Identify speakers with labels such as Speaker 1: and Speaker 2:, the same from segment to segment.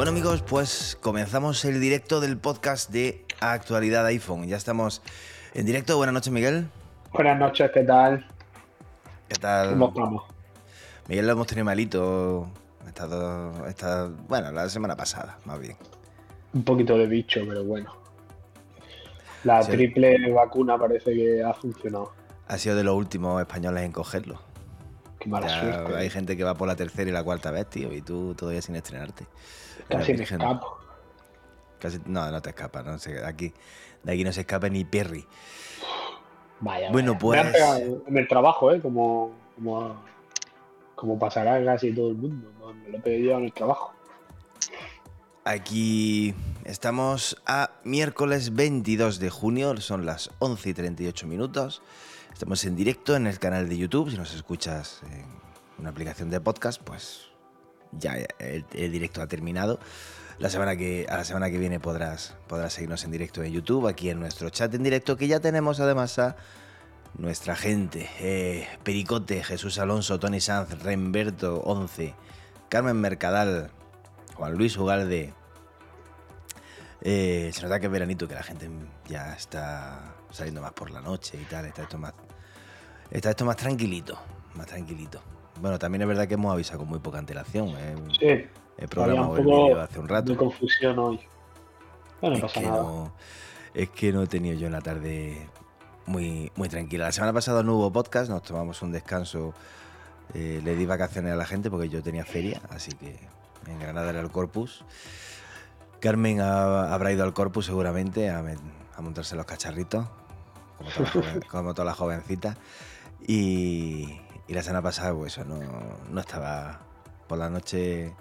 Speaker 1: Bueno amigos, pues comenzamos el directo del podcast de Actualidad iPhone. Ya estamos en directo. Buenas noches, Miguel.
Speaker 2: Buenas noches, ¿qué tal?
Speaker 1: ¿Qué tal?
Speaker 2: ¿Cómo estamos?
Speaker 1: Miguel lo hemos tenido malito. Ha estado, está, bueno, la semana pasada, más bien.
Speaker 2: Un poquito de bicho, pero bueno. La
Speaker 1: Sí.
Speaker 2: triple vacuna parece que ha funcionado.
Speaker 1: Ha sido de los últimos españoles en cogerlo.
Speaker 2: Qué mala
Speaker 1: Ya
Speaker 2: suerte.
Speaker 1: hay gente que va por la tercera y la cuarta vez, tío, y tú todavía sin estrenarte.
Speaker 2: Casi me escapo.
Speaker 1: Casi- no, no te escapas, no sé, aquí, de aquí no se escapa ni Perry.
Speaker 2: Vaya,
Speaker 1: Bueno,
Speaker 2: vaya. Me han
Speaker 1: pues-
Speaker 2: pegado en el trabajo, ¿eh? Como, como, como pasará casi todo el mundo. ¿no? Me lo he pedido en el trabajo.
Speaker 1: Aquí estamos a miércoles 22 de junio, son las 11 y 38 minutos. Estamos en directo en el canal de YouTube. Si nos escuchas en una aplicación de podcast, pues ya el, el directo ha terminado. La semana que, a la semana que viene podrás, podrás seguirnos en directo en YouTube, aquí en nuestro chat en directo, que ya tenemos además a nuestra gente. eh, Pericote, Jesús Alonso, Tony Sanz, Remberto 11, Carmen Mercadal, Juan Luis Ugalde. Eh, se nota que es veranito, que la gente ya está saliendo más por la noche y tal. Está esto más, está esto más tranquilito, más tranquilito. Bueno, también es verdad que hemos avisado con muy poca antelación. eh.
Speaker 2: Sí,
Speaker 1: He programado el vídeo hace un rato.
Speaker 2: de confusión hoy. No
Speaker 1: Es
Speaker 2: pasa
Speaker 1: que
Speaker 2: nada.
Speaker 1: no, es que no he tenido yo una tarde muy, muy tranquila. La semana pasada no hubo podcast, nos tomamos un descanso. eh, le di vacaciones a la gente porque yo tenía feria, así que en Granada era el Corpus. Carmen ha- habrá ido al Corpus seguramente a, montarse los cacharritos, como todas las joven- todas las jovencitas. Y, y la semana pasada, pues eso, no, no estaba por la noche.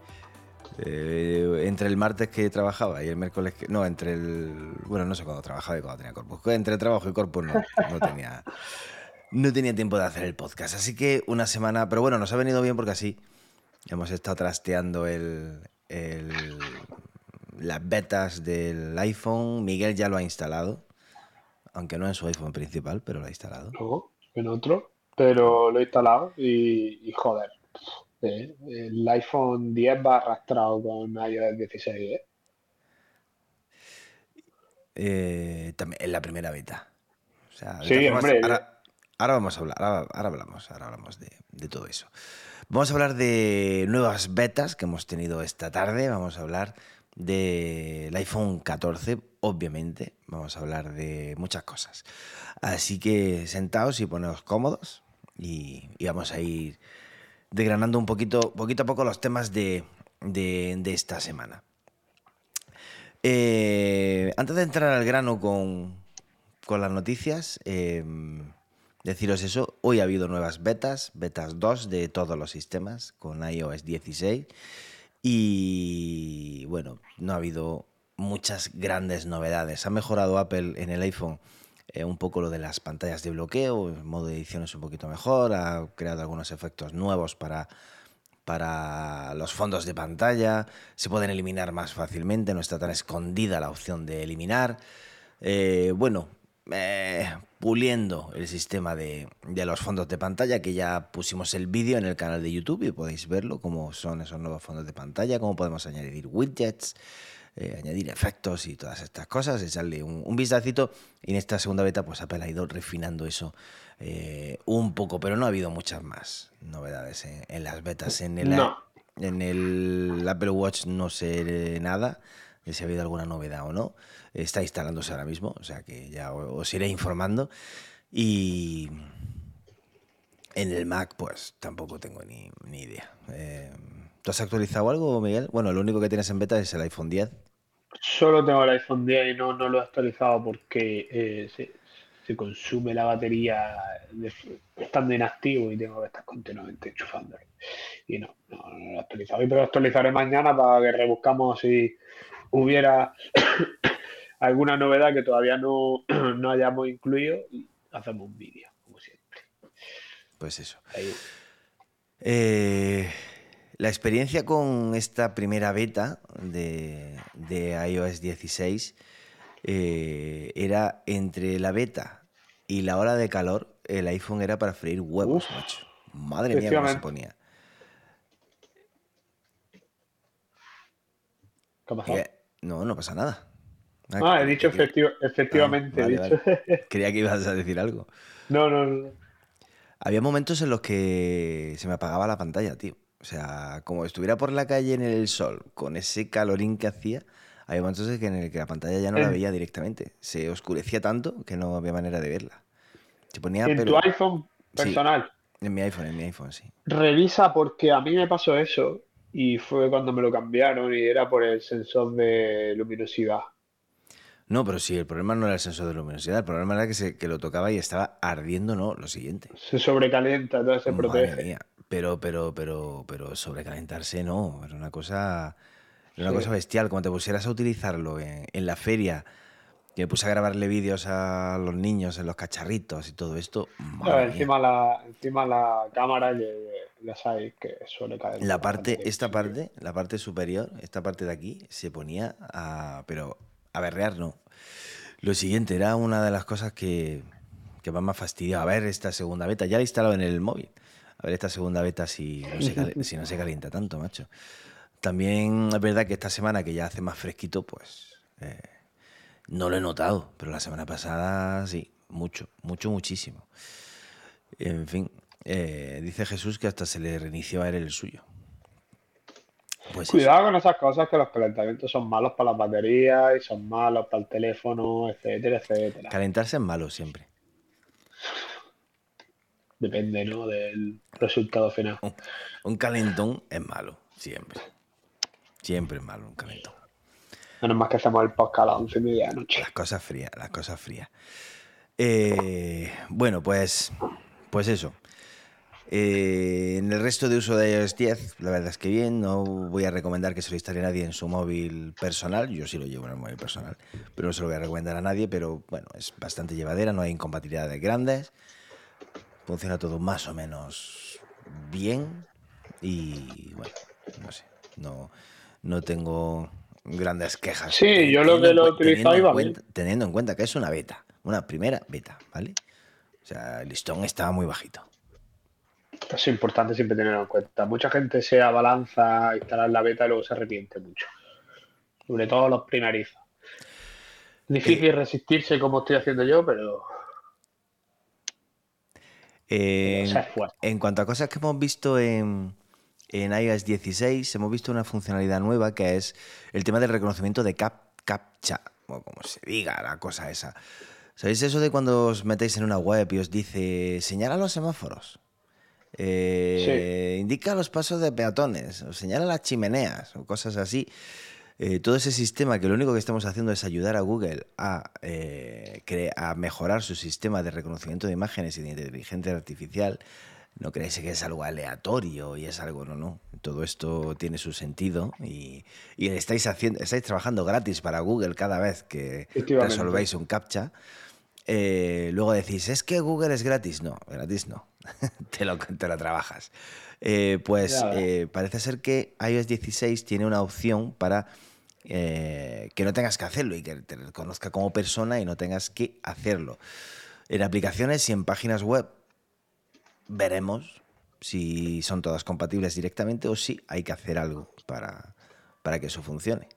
Speaker 1: Eh, entre el martes que trabajaba y el miércoles que. No, entre el. Bueno, no sé cuándo trabajaba y cuándo tenía corpus. Entre trabajo y corpus no, no tenía. No tenía tiempo de hacer el podcast. Así que una semana. Pero bueno, nos ha venido bien porque así hemos estado trasteando el. el- las betas del iPhone. Miguel ya lo ha instalado. Aunque no en su iPhone principal, pero lo ha instalado.
Speaker 2: No, en otro. Pero lo he instalado y, y joder. Eh, el iPhone 10 va arrastrado con iOS 16, ¿eh?
Speaker 1: Eh, también en la primera beta. O sea, de
Speaker 2: Sí, hombre,
Speaker 1: ahora, ahora vamos a hablar, ahora, ahora hablamos, ahora hablamos de, de todo eso. Vamos a hablar de nuevas betas que hemos tenido esta tarde. Vamos a hablar del iPhone 14, obviamente. Vamos a hablar de muchas cosas. Así que sentaos y poneos cómodos y, y vamos a ir desgranando un poquito, poquito a poco los temas de, de- esta semana. Eh, antes de entrar al grano con, con las noticias, eh, deciros eso, hoy ha habido nuevas betas, betas 2 de todos los sistemas con iOS 16 y bueno, no ha habido muchas grandes novedades. Ha mejorado Apple en el iPhone eh, un poco lo de las pantallas de bloqueo, el modo de edición es un poquito mejor, ha creado algunos efectos nuevos para, para los fondos de pantalla, se pueden eliminar más fácilmente, no está tan escondida la opción de eliminar. Eh, bueno, eh, puliendo el sistema de, de los fondos de pantalla, que ya pusimos el vídeo en el canal de YouTube y podéis verlo, cómo son esos nuevos fondos de pantalla, cómo podemos añadir widgets, eh, añadir efectos y todas estas cosas, echarle un, un vistacito. Y en esta segunda beta, pues Apple ha ido refinando eso eh, un poco, pero no ha habido muchas más novedades en, en las betas. En el,
Speaker 2: No.
Speaker 1: en el Apple Watch no sé nada de si ha habido alguna novedad o no. Está instalándose ahora mismo, o sea que ya os iré informando. Y en el Mac, pues tampoco tengo ni, ni idea. Eh, ¿Tú has actualizado algo, Miguel? Bueno, lo único que tienes en beta es el iPhone 10.
Speaker 2: Solo tengo el iPhone 10 y no, no lo he actualizado porque eh, se, se consume la batería de- estando inactivo y tengo que estar continuamente enchufándolo. Y no, no, no lo he actualizado. Y pero lo actualizaré mañana para que rebuscamos si hubiera alguna novedad que todavía no, no hayamos incluido y hacemos un vídeo, como siempre.
Speaker 1: Pues eso.
Speaker 2: Ahí.
Speaker 1: Eh, la experiencia con esta primera beta de, de iOS 16 eh, era entre la beta y la hora de calor, el iPhone era para freír huevos,
Speaker 2: Uf,
Speaker 1: macho. Madre mía, cómo se ponía.
Speaker 2: ¿Qué ha pasado?
Speaker 1: Eh, no, no pasa nada. Ah,
Speaker 2: Ah, he dicho efectivamente.
Speaker 1: Ah,
Speaker 2: he
Speaker 1: vale,
Speaker 2: dicho.
Speaker 1: Creía que ibas a decir algo.
Speaker 2: no, no, no.
Speaker 1: Había momentos en los que se me apagaba la pantalla, tío. O sea, como estuviera por la calle en el sol, con ese calorín que hacía, había momentos en el que la pantalla ya no la
Speaker 2: En-
Speaker 1: veía directamente. Se oscurecía tanto que no había manera de verla. Se ponía,
Speaker 2: En
Speaker 1: pero
Speaker 2: tu iPhone
Speaker 1: Sí.
Speaker 2: personal,
Speaker 1: en mi iPhone, en mi iPhone, sí.
Speaker 2: revisa porque a mí me pasó eso y fue cuando me lo cambiaron y era por el sensor de luminosidad.
Speaker 1: No, pero sí, el problema no era el sensor de luminosidad, el problema era que, se, que lo tocaba y estaba ardiendo, no, lo siguiente.
Speaker 2: Se sobrecalienta, entonces se
Speaker 1: Madre
Speaker 2: protege.
Speaker 1: mía. Pero, pero, pero, pero sobrecalentarse no, era una cosa, era una
Speaker 2: Sí.
Speaker 1: cosa bestial. Como te pusieras a utilizarlo en, en la feria, que me puse a grabarle vídeos a los niños en los cacharritos y todo esto,
Speaker 2: encima la, encima la cámara ya sabéis que suele caer.
Speaker 1: La parte, esta parte, la parte superior, esta parte de aquí, se ponía a, pero a berrear no. Lo siguiente era una de las cosas que, que más me ha fastidiado. A ver esta segunda beta, ya la he instalado en el móvil. A ver esta segunda beta si no se, cal- si no se calienta tanto, macho. También es verdad que esta semana que ya hace más fresquito, pues eh, no lo he notado, pero la semana pasada sí, mucho, mucho, muchísimo. En fin, eh, dice Jesús que hasta se le reinició a él el suyo. Pues eso.
Speaker 2: Cuidado con esas cosas que los calentamientos son malos para las baterías y son malos para el teléfono, etcétera, etcétera.
Speaker 1: Calentarse es malo siempre.
Speaker 2: Depende, ¿no? Del resultado final.
Speaker 1: Un, un calentón es malo, siempre. Siempre es malo un calentón.
Speaker 2: Menos más que hacemos el podcast a las once y media de la noche.
Speaker 1: Las cosas frías, las cosas frías. Eh, bueno, pues, pues eso. Eh, en el resto de uso de iOS 10, la verdad es que bien. No voy a recomendar que se lo instale nadie en su móvil personal. Yo sí lo llevo en el móvil personal, pero no se lo voy a recomendar a nadie. Pero bueno, es bastante llevadera, no hay incompatibilidades grandes. Funciona todo más o menos bien. Y bueno, no sé. No, no tengo grandes quejas.
Speaker 2: Sí, yo lo
Speaker 1: Teniendo
Speaker 2: que lo he
Speaker 1: teniendo
Speaker 2: utilizado iba
Speaker 1: cuenta- Teniendo en cuenta que es una beta, una primera beta, ¿vale? O sea, el listón estaba muy bajito.
Speaker 2: Es importante siempre tenerlo en cuenta. Mucha gente se abalanza a instalar la beta y luego se arrepiente mucho. Sobre todo los primerizos. Difícil resistirse como estoy haciendo yo, pero
Speaker 1: Eh, en cuanto a cosas que hemos visto en, en iOS 16, hemos visto una funcionalidad nueva que es el tema del reconocimiento de cap, captcha, o como se diga la cosa esa. ¿Sabéis eso de cuando os metéis en una web y os dice señala los semáforos? Eh, Indica los pasos de peatones, o señala las chimeneas, o cosas así. Eh, todo ese sistema que lo único que estamos haciendo es ayudar a Google a, eh, a mejorar su sistema de reconocimiento de imágenes y de inteligencia artificial, no creéis que es algo aleatorio y es algo, no, no. Todo esto tiene su sentido y, y estáis, haciendo, estáis trabajando gratis para Google cada vez que resolvéis un captcha. Eh, luego decís, es que Google es gratis. No, gratis no. te, lo, te lo trabajas. Eh, pues eh, parece ser que iOS 16 tiene una opción para eh, que no tengas que hacerlo y que te reconozca como persona y no tengas que hacerlo. En aplicaciones y en páginas web veremos si son todas compatibles directamente o si hay que hacer algo para, para que eso funcione.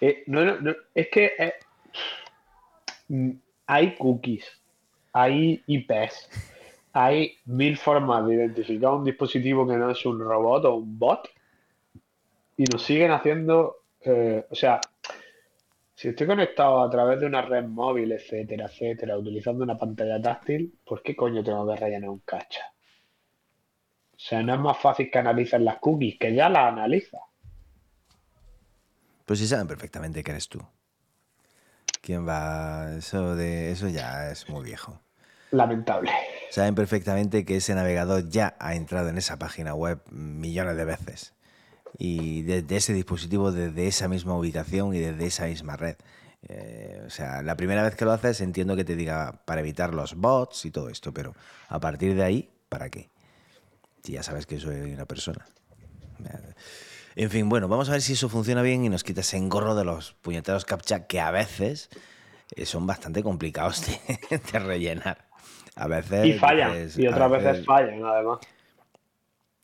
Speaker 2: Eh, no, no, es que eh, mm, hay cookies, hay IPs, hay mil formas de identificar un dispositivo que no es un robot o un bot y nos siguen haciendo, eh, o sea, si estoy conectado a través de una red móvil, etcétera, etcétera, utilizando una pantalla táctil, ¿por qué coño tengo que rellenar un cacha? O sea, no es más fácil que analicen las cookies, que ya las analiza.
Speaker 1: Pues sí saben perfectamente que eres tú. ¿Quién va? Eso, de, eso ya es muy viejo.
Speaker 2: Lamentable.
Speaker 1: Saben perfectamente que ese navegador ya ha entrado en esa página web millones de veces. Y desde ese dispositivo, desde esa misma ubicación y desde esa misma red. Eh, o sea, la primera vez que lo haces entiendo que te diga para evitar los bots y todo esto, pero a partir de ahí, ¿para qué? Si ya sabes que soy una persona. En fin, bueno, vamos a ver si eso funciona bien y nos quita ese engorro de los puñeteros captcha que a veces eh, son bastante complicados de, rellenar. A veces.
Speaker 2: Y fallan, y otras veces, fallan, además.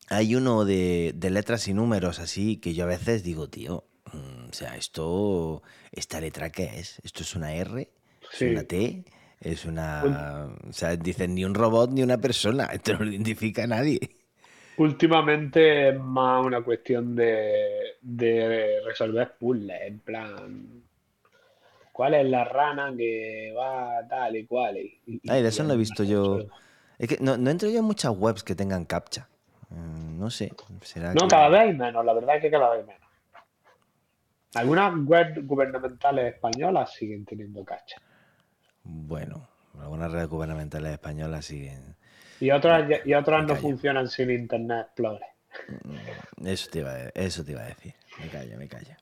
Speaker 1: Hay uno de, de letras y números así que yo a veces digo, tío, mm, o sea, esto, ¿esta letra qué es? ¿Esto es una R? ¿Es una T? Es una. O sea, dicen ni un robot ni una persona. Esto no lo identifica a nadie.
Speaker 2: Últimamente es más una cuestión de, de resolver puzzles. En plan, ¿cuál es la rana que va tal y cual?
Speaker 1: Ay, de eso no he visto yo. Es que no, no entro yo en muchas webs que tengan captcha. Mm, no sé.
Speaker 2: no, cada vez menos. La verdad es que cada vez menos. Algunas webs gubernamentales españolas siguen teniendo captcha.
Speaker 1: Bueno, algunas redes gubernamentales españolas siguen.
Speaker 2: Y otras, y otras no funcionan sin Internet Explorer.
Speaker 1: Mm, eso te, iba a, eso te iba a decir. Me callo, me callo.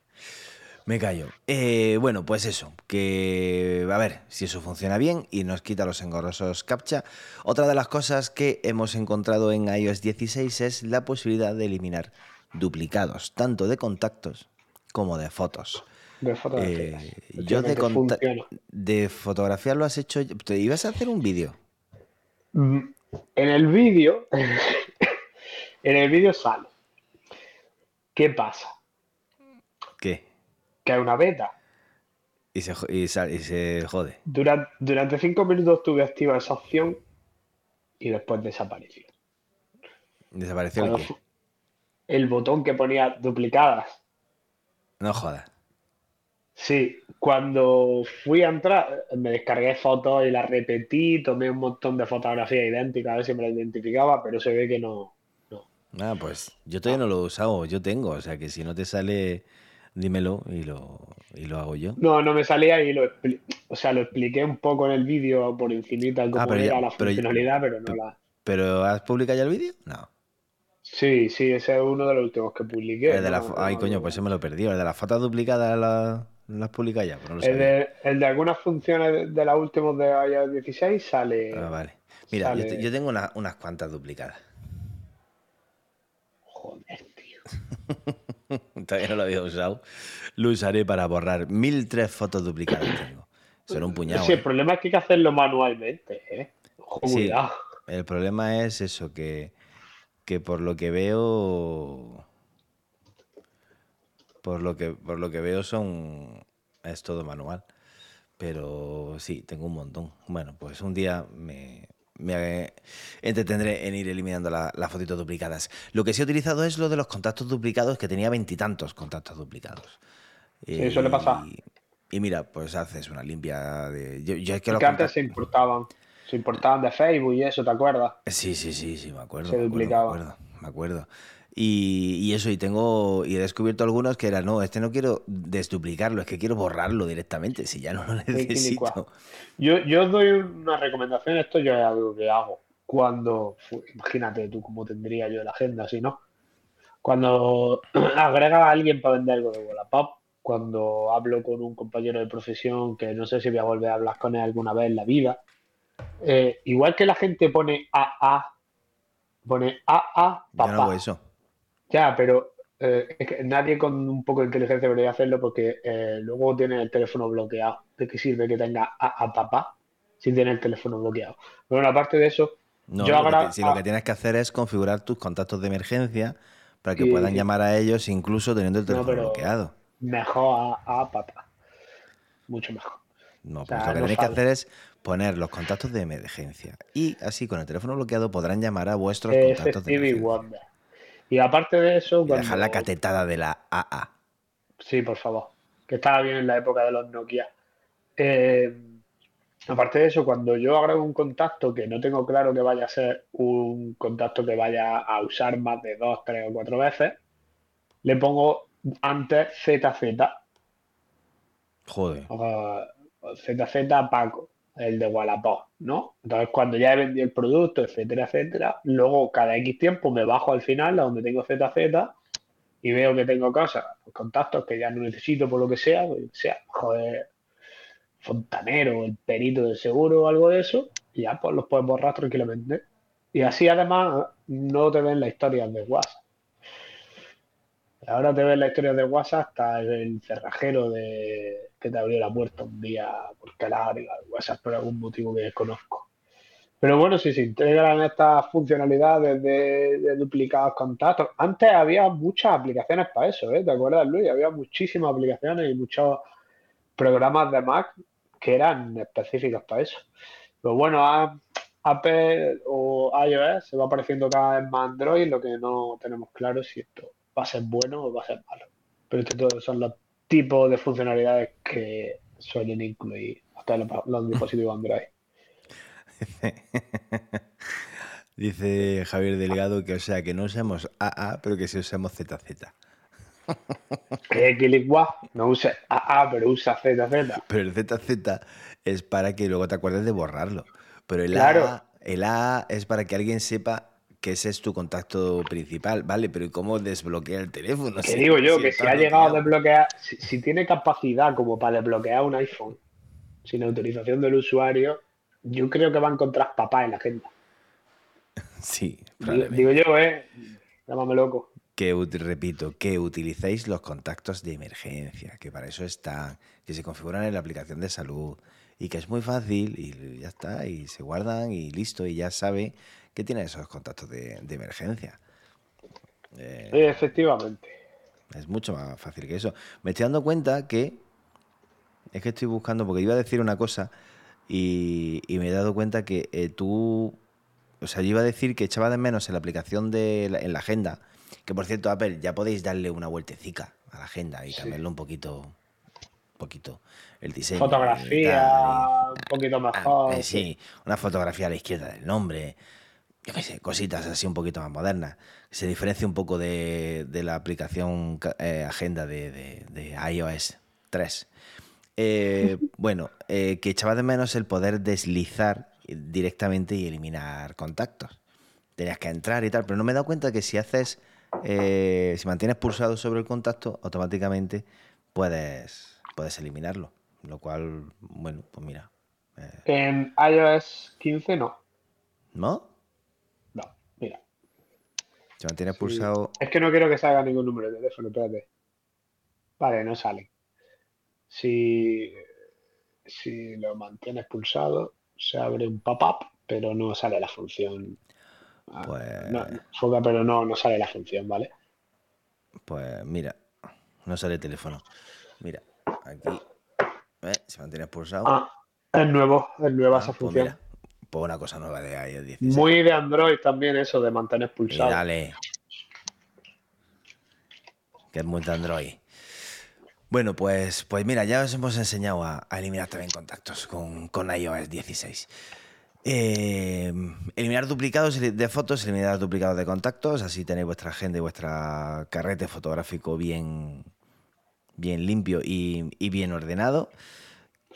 Speaker 1: Me callo. Eh, bueno, pues eso, que a ver si eso funciona bien y nos quita los engorrosos captcha. Otra de las cosas que hemos encontrado en iOS 16 es la posibilidad de eliminar duplicados, tanto de contactos como de fotos.
Speaker 2: De fotografía.
Speaker 1: Eh, yo de, de fotografía lo has hecho. ¿Te ibas a hacer un vídeo?
Speaker 2: Mm, en el vídeo, en el vídeo sale. ¿Qué pasa?
Speaker 1: ¿Qué?
Speaker 2: Que hay una beta.
Speaker 1: Y se, y se jode.
Speaker 2: Durante, durante cinco minutos tuve activa esa opción y después desapareció.
Speaker 1: ¿Desapareció el qué?
Speaker 2: El botón que ponía duplicadas.
Speaker 1: No jodas.
Speaker 2: Sí, cuando fui a entrar, me descargué fotos y las repetí, tomé un montón de fotografías idénticas, a ver si me las identificaba, pero se ve que no. no.
Speaker 1: Ah, pues yo todavía no lo he usado, yo tengo, o sea que si no te sale, dímelo y lo, y lo hago yo.
Speaker 2: No, no me salía y lo, o sea, lo expliqué un poco en el vídeo por encimita cómo ah, era la funcionalidad, pero no la...
Speaker 1: ¿Pero has publicado ya el vídeo? No.
Speaker 2: Sí, sí, ese es uno de los últimos que publiqué.
Speaker 1: Ay, coño, pues se me lo perdí. El de las fotos duplicadas la... las publica ya, pero no
Speaker 2: el, de, el, de, algunas funciones de las últimas de iOS 16 sale.
Speaker 1: Ah, vale. Mira, Yo, tengo unas cuantas duplicadas.
Speaker 2: Joder, tío.
Speaker 1: Todavía no lo había usado. Lo usaré para borrar mil tres fotos duplicadas tengo. Son un puñado.
Speaker 2: Sí, el ¿eh? problema es que hay que hacerlo manualmente, ¿eh?
Speaker 1: Sí, el problema es eso, que que por lo que veo por lo que por lo que veo son es todo manual pero sí tengo un montón bueno pues un día me, me entretendré en ir eliminando las fotitos duplicadas lo que sí he utilizado es lo de los contactos duplicados que tenía veintitantos contactos duplicados
Speaker 2: sí, eso le pasa
Speaker 1: y mira pues haces una limpia de yo,
Speaker 2: es que, que antes se importaban se importaban de Facebook y eso, ¿te acuerdas?
Speaker 1: Sí, sí, sí, sí, me acuerdo.
Speaker 2: Se
Speaker 1: me
Speaker 2: duplicaba.
Speaker 1: Acuerdo, me acuerdo. Y, eso, y tengo, y he descubierto algunos que eran, no, este no quiero desduplicarlo, es que quiero borrarlo directamente, si ya no lo necesito.
Speaker 2: Yo, yo os doy una recomendación, esto yo es algo que hago. Cuando, imagínate tú cómo tendría yo la agenda, si no. Cuando agrega a alguien para vender algo de Wallapop, cuando hablo con un compañero de profesión que no sé si voy a volver a hablar con él alguna vez en la vida, eh, igual que la gente pone AA, pone AA, papá.
Speaker 1: no eso.
Speaker 2: Ya, pero eh, es que nadie con un poco de inteligencia debería hacerlo porque eh, luego tiene el teléfono bloqueado. ¿De qué sirve que tenga AA, papá si tiene el teléfono bloqueado? Bueno, aparte de eso, yo
Speaker 1: ahora. si lo que tienes que hacer es configurar tus contactos de emergencia para que puedan llamar a ellos incluso teniendo el teléfono bloqueado.
Speaker 2: Mejor a, papá. Mucho mejor.
Speaker 1: No, pues lo que tienes que hacer es poner los contactos de emergencia. Y así con el teléfono bloqueado podrán llamar a vuestros contactos de emergencia.
Speaker 2: Y aparte de eso...
Speaker 1: dejar la catetada de la AA.
Speaker 2: Sí, por favor. Que estaba bien en la época de los Nokia. Eh, aparte de eso, cuando yo agrego un contacto que no tengo claro que vaya a ser un contacto que vaya a usar más de dos, tres o cuatro veces, le pongo antes ZZ.
Speaker 1: Joder.
Speaker 2: ZZ Paco el de Wallapop, ¿no? Entonces, cuando ya he vendido el producto, etcétera, etcétera, luego cada X tiempo me bajo al final, a donde tengo ZZ, y veo que tengo cosas, pues, contactos que ya no necesito por lo que sea, pues, sea, joder, fontanero, el perito de seguro o algo de eso, y ya pues los puedes borrar tranquilamente. Y así además no te ven las historias de WhatsApp. Ahora te ven las historias de WhatsApp hasta el cerrajero de que te abrió la puerta un día porque la WhatsApp por algún motivo que desconozco. Pero bueno, si se integran estas funcionalidades de, duplicados contactos, antes había muchas aplicaciones para eso, ¿eh? ¿Te acuerdas, Luis? Había muchísimas aplicaciones y muchos programas de Mac que eran específicos para eso. Pero bueno, Apple o iOS se va apareciendo cada vez más Android, lo que no tenemos claro si esto va a ser bueno o va a ser malo. Pero estos son los tipos de funcionalidades que suelen incluir hasta los dispositivos Android.
Speaker 1: Dice Javier Delgado que, o sea, que no usemos AA, pero que sí usemos ZZ.
Speaker 2: Que no usa AA, pero usa ZZ.
Speaker 1: Pero el ZZ es para que luego te acuerdes de borrarlo. Pero el, AA, el AA es para que alguien sepa que ese es tu contacto principal, ¿vale? Pero ¿y cómo desbloquea el teléfono?
Speaker 2: Que digo yo, que si ha llegado a desbloquear, si, tiene capacidad como para desbloquear un iPhone sin autorización del usuario, yo creo que va a encontrar papá en la agenda.
Speaker 1: Sí,
Speaker 2: Digo yo, ¿eh? Llámame loco.
Speaker 1: Que, repito, que utilicéis los contactos de emergencia, que para eso están, que se configuran en la aplicación de salud y que es muy fácil y ya está, y se guardan y listo, y ya sabe que tiene esos contactos de, emergencia.
Speaker 2: Eh, efectivamente.
Speaker 1: Es mucho más fácil que eso. Me estoy dando cuenta que es que estoy buscando, porque iba a decir una cosa y, me he dado cuenta que eh, tú, o sea, yo iba a decir que echaba de menos en la aplicación de en la agenda, que por cierto, Apple, ya podéis darle una vueltecica a la agenda y cambiarlo un poquito, poquito el diseño.
Speaker 2: Fotografía, un poquito ah, mejor.
Speaker 1: Eh, sí, una fotografía a la izquierda del nombre. Yo qué sé, cositas así un poquito más modernas. Se diferencia un poco de, la aplicación eh, agenda de, de iOS 3. Eh, bueno, eh, que echaba de menos el poder deslizar directamente y eliminar contactos. Tenías que entrar y tal, pero no me he dado cuenta que si haces, si mantienes pulsado sobre el contacto, automáticamente puedes, puedes eliminarlo. Lo cual, bueno, pues mira.
Speaker 2: en iOS 15 no.
Speaker 1: ¿No? Si mantienes pulsado.
Speaker 2: Es que no quiero que salga ningún número de teléfono, espérate. Vale, no sale. Si, si lo mantienes pulsado, se abre un pop-up, pero no sale la función. Ah, pues... pero no, no sale la función, ¿vale?
Speaker 1: Pues mira, no sale el teléfono. Mira, aquí. ¿eh? Se mantiene pulsado.
Speaker 2: Ah, es nuevo, es nueva ah, esa pues función.
Speaker 1: Pues, una cosa nueva de iOS
Speaker 2: 16. Muy de Android también eso de mantener pulsado.
Speaker 1: dale. Que es muy de Android. Bueno, pues, pues mira, ya os hemos enseñado a, eliminar también contactos con, con iOS 16. Eh, eliminar duplicados de fotos, eliminar duplicados de contactos, así tenéis vuestra agenda y vuestra carrete fotográfico bien, bien limpio y, bien ordenado.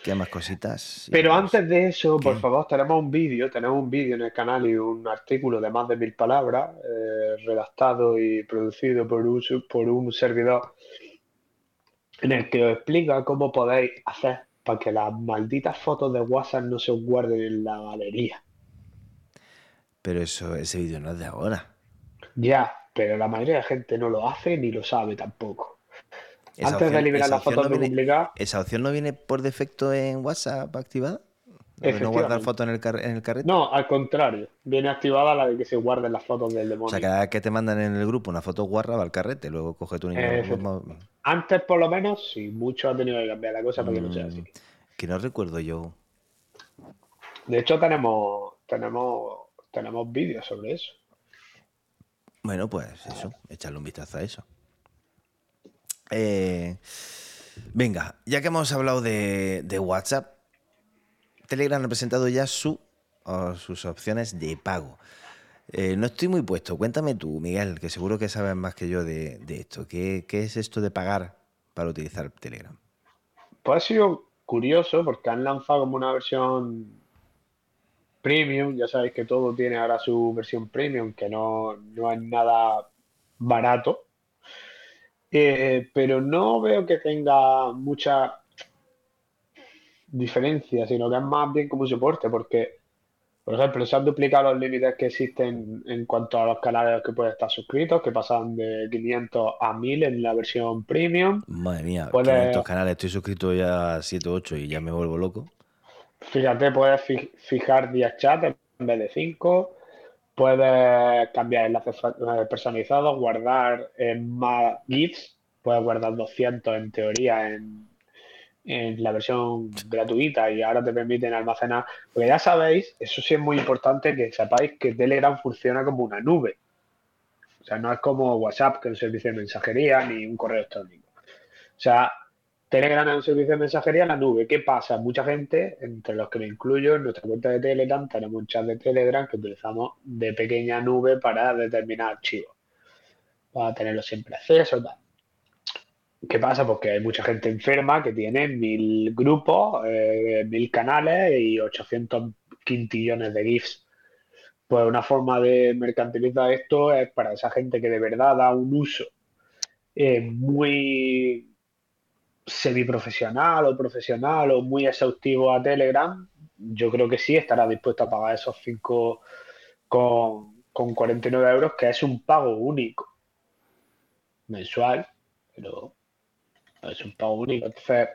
Speaker 1: ¿Qué más cositas?
Speaker 2: Pero antes de eso, por favor, tenemos un vídeo, tenemos un vídeo en el canal y un artículo de más de mil palabras, eh, redactado y producido por un, por un servidor en el que os explica cómo podéis hacer para que las malditas fotos de WhatsApp no se os guarden en la galería.
Speaker 1: Pero eso, ese vídeo no es de ahora.
Speaker 2: Ya, pero la mayoría de la gente no lo hace ni lo sabe tampoco. Antes de eliminar las fotos no
Speaker 1: viene, ¿Esa opción no viene por defecto en WhatsApp activada? ¿No guardar fotos en el, en el carrete?
Speaker 2: No, al contrario. Viene activada la de que se guarden las fotos del demonio.
Speaker 1: O sea, cada vez que te mandan en el grupo una foto guarra va al carrete, luego coge tu niño.
Speaker 2: Antes, por lo menos, sí. Muchos han tenido que cambiar la cosa para que no sea así. Mm,
Speaker 1: que no recuerdo yo.
Speaker 2: De hecho, tenemos, tenemos, tenemos vídeos sobre eso.
Speaker 1: Bueno, pues eso. Echarle un vistazo a eso. Eh, venga, ya que hemos hablado de, WhatsApp, Telegram ha presentado ya su, sus opciones de pago. Eh, no estoy muy puesto. Cuéntame tú, Miguel, que seguro que sabes más que yo de, esto. ¿Qué, es esto de pagar para utilizar Telegram?
Speaker 2: Pues ha sido curioso porque han lanzado como una versión premium. Ya sabéis que todo tiene ahora su versión premium, que no, no es nada barato. Eh, pero no veo que tenga mucha diferencia, sino que es más bien como soporte, porque, por ejemplo, se han duplicado los límites que existen en cuanto a los canales a los que puedes estar suscritos, que pasan de 500 a 1000 en la versión premium.
Speaker 1: Madre mía,
Speaker 2: Puedes-
Speaker 1: 500 canales, estoy suscrito ya a 7 o 8 y ya me vuelvo loco.
Speaker 2: Fíjate, puedes fi- fijar 10 chats en vez de 5, puedes cambiar enlaces personalizados, guardar más GIFs, puedes guardar 200 en teoría en, en la versión gratuita y ahora te permiten almacenar. Porque ya sabéis, eso sí es muy importante que sepáis que Telegram funciona como una nube. O sea, no es como WhatsApp, que es un servicio de mensajería, ni un correo electrónico. O sea, Telegram es un servicio de mensajería en la nube. ¿Qué pasa? Mucha gente, entre los que me incluyo, en nuestra cuenta de Telegram tenemos un chat de Telegram que utilizamos de pequeña nube para determinar archivos. Para tenerlo siempre acceso, tal. ¿Qué pasa? Porque hay mucha gente enferma que tiene mil grupos, eh, mil canales y 800 quintillones de GIFs. Pues una forma de mercantilizar esto es para esa gente que de verdad da un uso eh, muy semiprofesional o profesional o muy exhaustivo a Telegram, yo creo que sí estará dispuesto a pagar esos 5 con, con 49 euros, que es un pago único mensual, pero es un pago único. Entonces,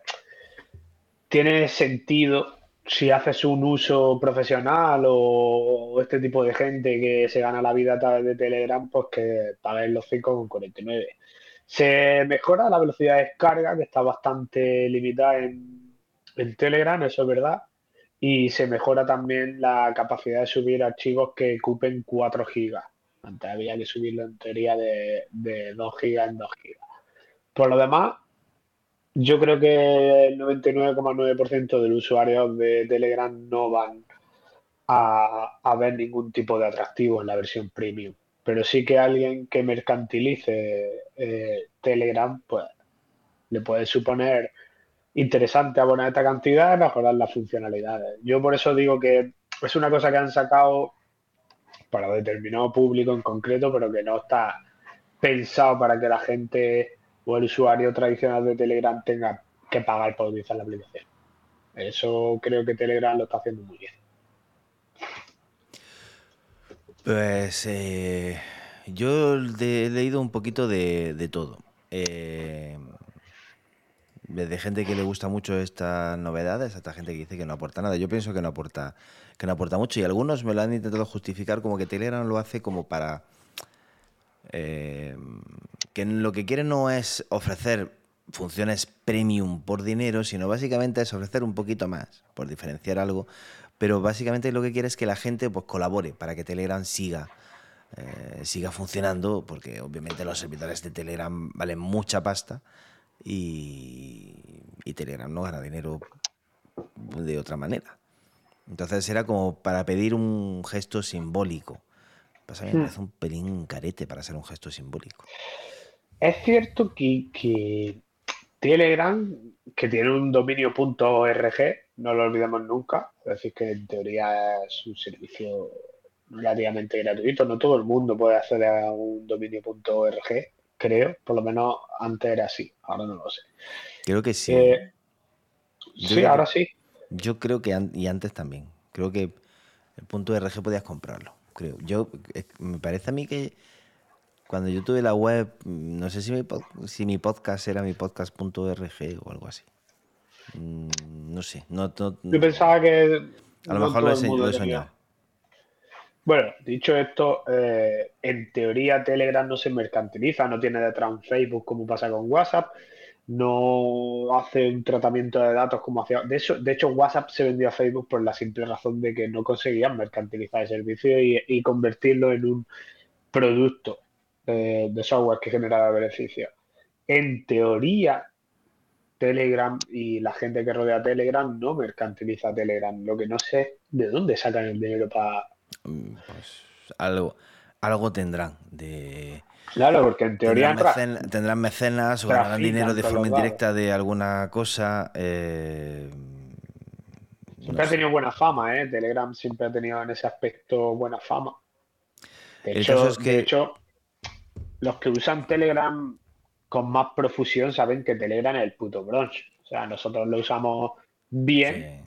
Speaker 2: tiene sentido si haces un uso profesional o este tipo de gente que se gana la vida a través de Telegram, pues que pagues los 5,49. Se mejora la velocidad de descarga, que está bastante limitada en, Telegram, eso es verdad. Y se mejora también la capacidad de subir archivos que ocupen 4 gigas. Antes había que subirlo en teoría de, de 2 gigas en 2 gigas. Por lo demás, yo creo que el 99,9% de los usuarios de Telegram no van a, a ver ningún tipo de atractivo en la versión premium. Pero sí que alguien que mercantilice eh, Telegram, pues le puede suponer interesante abonar esta cantidad y mejorar las funcionalidades. Yo por eso digo que es una cosa que han sacado para determinado público en concreto, pero que no está pensado para que la gente o el usuario tradicional de Telegram tenga que pagar por utilizar la aplicación. Eso creo que Telegram lo está haciendo muy bien.
Speaker 1: Pues eh, yo de- he leído un poquito de, de todo. Eh, desde gente que le gusta mucho estas novedades hasta gente que dice que no aporta nada. Yo pienso que no aporta, que no aporta mucho y algunos me lo han intentado justificar como que Telegram lo hace como para eh, que lo que quiere no es ofrecer funciones premium por dinero, sino básicamente es ofrecer un poquito más, por diferenciar algo, pero básicamente lo que quiere es que la gente pues colabore para que Telegram siga eh, siga funcionando, porque obviamente los servidores de Telegram valen mucha pasta y, y Telegram no gana dinero de otra manera. Entonces era como para pedir un gesto simbólico. Pasa que me
Speaker 2: Hmm.
Speaker 1: parece un pelín carete para ser un gesto simbólico.
Speaker 2: Es cierto que, que Telegram, que tiene un dominio .org, no lo olvidemos nunca, es decir, que en teoría es un servicio relativamente gratuito, no todo el mundo puede acceder a un dominio .org, creo, por lo menos antes era así, ahora no lo sé.
Speaker 1: Creo que sí.
Speaker 2: Eh, sí,
Speaker 1: creo
Speaker 2: ahora sí.
Speaker 1: Yo creo que an- y antes también. Creo que el punto RG podías comprarlo. Creo. Yo me parece a mí que cuando yo tuve la web, no sé si mi, pod- si mi podcast era mi podcast.org o algo así. Mm, No sé. No, no-
Speaker 2: Yo pensaba que
Speaker 1: a lo mejor lo he, lo soñado.
Speaker 2: Bueno, dicho esto, eh, en teoría Telegram no se mercantiliza, no tiene detrás un Facebook como pasa con WhatsApp, no hace un tratamiento de datos como hacía. De hecho, de hecho, WhatsApp se vendió a Facebook por la simple razón de que no conseguían mercantilizar el servicio y, y convertirlo en un producto eh, de software que generaba beneficios. En teoría, Telegram y la gente que rodea Telegram no mercantiliza Telegram. Lo que no sé de dónde sacan el dinero para
Speaker 1: Mm, Pues algo, algo tendrán de.
Speaker 2: Claro, porque en teoría
Speaker 1: Tendrán, mecen- tendrán mecenas o ganarán dinero de forma indirecta de alguna cosa. eh,
Speaker 2: siempre
Speaker 1: no
Speaker 2: ha tenido buena fama, ¿eh? Telegram siempre ha tenido en ese aspecto buena fama. De hecho,
Speaker 1: caso es que-
Speaker 2: de hecho, los que usan Telegram con más profusión saben que Telegram es el puto bronze. O sea, nosotros lo usamos bien.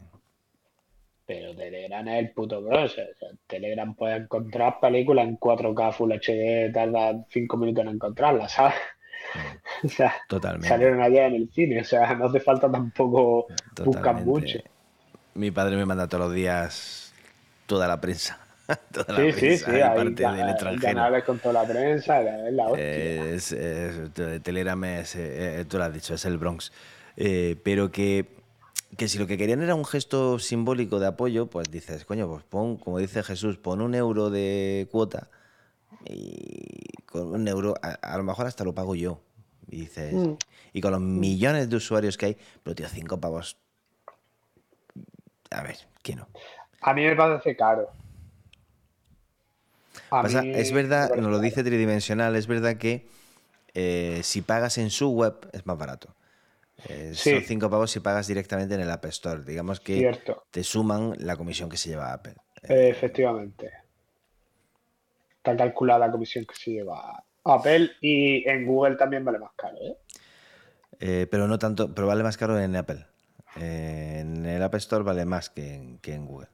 Speaker 2: Pero Telegram es el puto bro. O sea, Telegram puede encontrar películas en 4K Full HD, tarda 5 minutos en encontrarlas, ¿sabes? O sea,
Speaker 1: Totalmente.
Speaker 2: salieron allá en el cine, o sea, no hace falta tampoco buscar mucho.
Speaker 1: Mi padre me manda todos los días toda la prensa. toda la
Speaker 2: sí, sí, sí,
Speaker 1: hay parte del extranjero.
Speaker 2: con toda la prensa, es la hostia.
Speaker 1: Es, es, Telegram es, eh, tú lo has dicho, es el Bronx. Eh, pero que, que si lo que querían era un gesto simbólico de apoyo, pues dices, coño, pues pon, como dice Jesús, pon un euro de cuota y con un euro, a, lo mejor hasta lo pago yo. Y dices, mm. y con los millones de usuarios que hay, pero tío, cinco pavos. A ver, ¿qué no?
Speaker 2: A mí me parece caro.
Speaker 1: Es verdad, nos lo dice tridimensional, es verdad que eh, si pagas en su web es más barato. Eh, son cinco pavos si pagas directamente en el App Store. Digamos que te suman la comisión que se lleva Apple.
Speaker 2: Efectivamente está calculada la comisión que se lleva Apple y en Google también vale más caro. ¿eh?
Speaker 1: Eh, pero no tanto, pero vale más caro en Apple. Eh, en el App Store vale más que en, Google.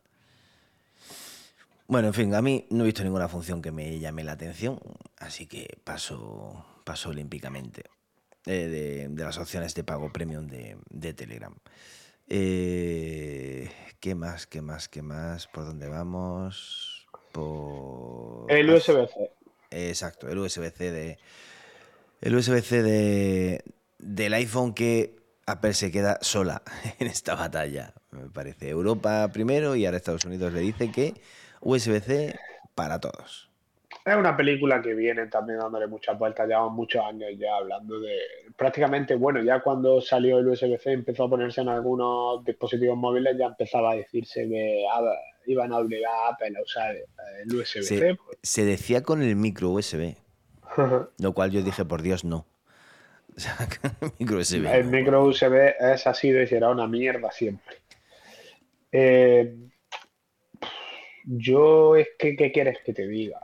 Speaker 1: Bueno, en fin, a mí no he visto ninguna función que me llame la atención, así que paso, paso olímpicamente de, las opciones de pago premium de, de Telegram. ¿Qué más? ¿Qué más? ¿Qué más? ¿Por dónde vamos?
Speaker 2: El USB-C.
Speaker 1: Exacto, el USB-C de. El USB-C de, del iPhone que Apple se queda sola en esta batalla. Me parece. Europa primero y ahora Estados Unidos le dice que USB-C para todos.
Speaker 2: Es una película que viene también dándole muchas vueltas, llevamos muchos años ya hablando de... Prácticamente, bueno, ya cuando salió el USB-C empezó a ponerse en algunos dispositivos móviles, ya empezaba a decirse que iban a obligar a Apple a usar el USB-C.
Speaker 1: Pues. Se, decía con el micro USB, lo cual yo dije, por Dios, no.
Speaker 2: el micro USB. El micro USB es así de será una mierda siempre. Eh, yo es que, ¿qué quieres que te diga?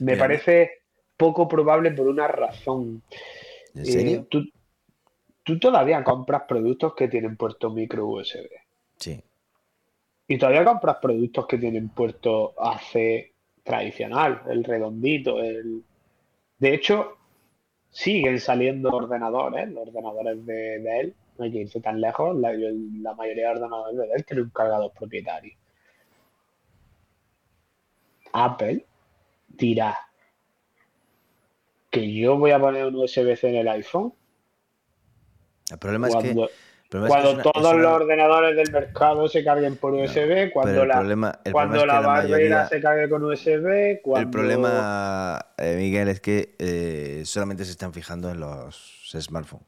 Speaker 2: Me parece poco probable por una razón.
Speaker 1: ¿En serio?
Speaker 2: Eh, tú, todavía compras productos que tienen puerto micro USB.
Speaker 1: Sí.
Speaker 2: Y todavía compras productos que tienen puerto AC tradicional, el redondito, el... De hecho, siguen saliendo ordenadores, los ordenadores de, Dell, no hay que irse tan lejos, la, mayoría de ordenadores de Dell tienen un cargador propietario. Apple dirá que yo voy a poner un USB-C en el iPhone.
Speaker 1: El problema es que.
Speaker 2: cuando todos los ordenadores del mercado se carguen por USB, cuando la, cuando la, barrera se cargue con USB.
Speaker 1: El problema, eh, Miguel, es que eh, solamente se están fijando en los smartphones.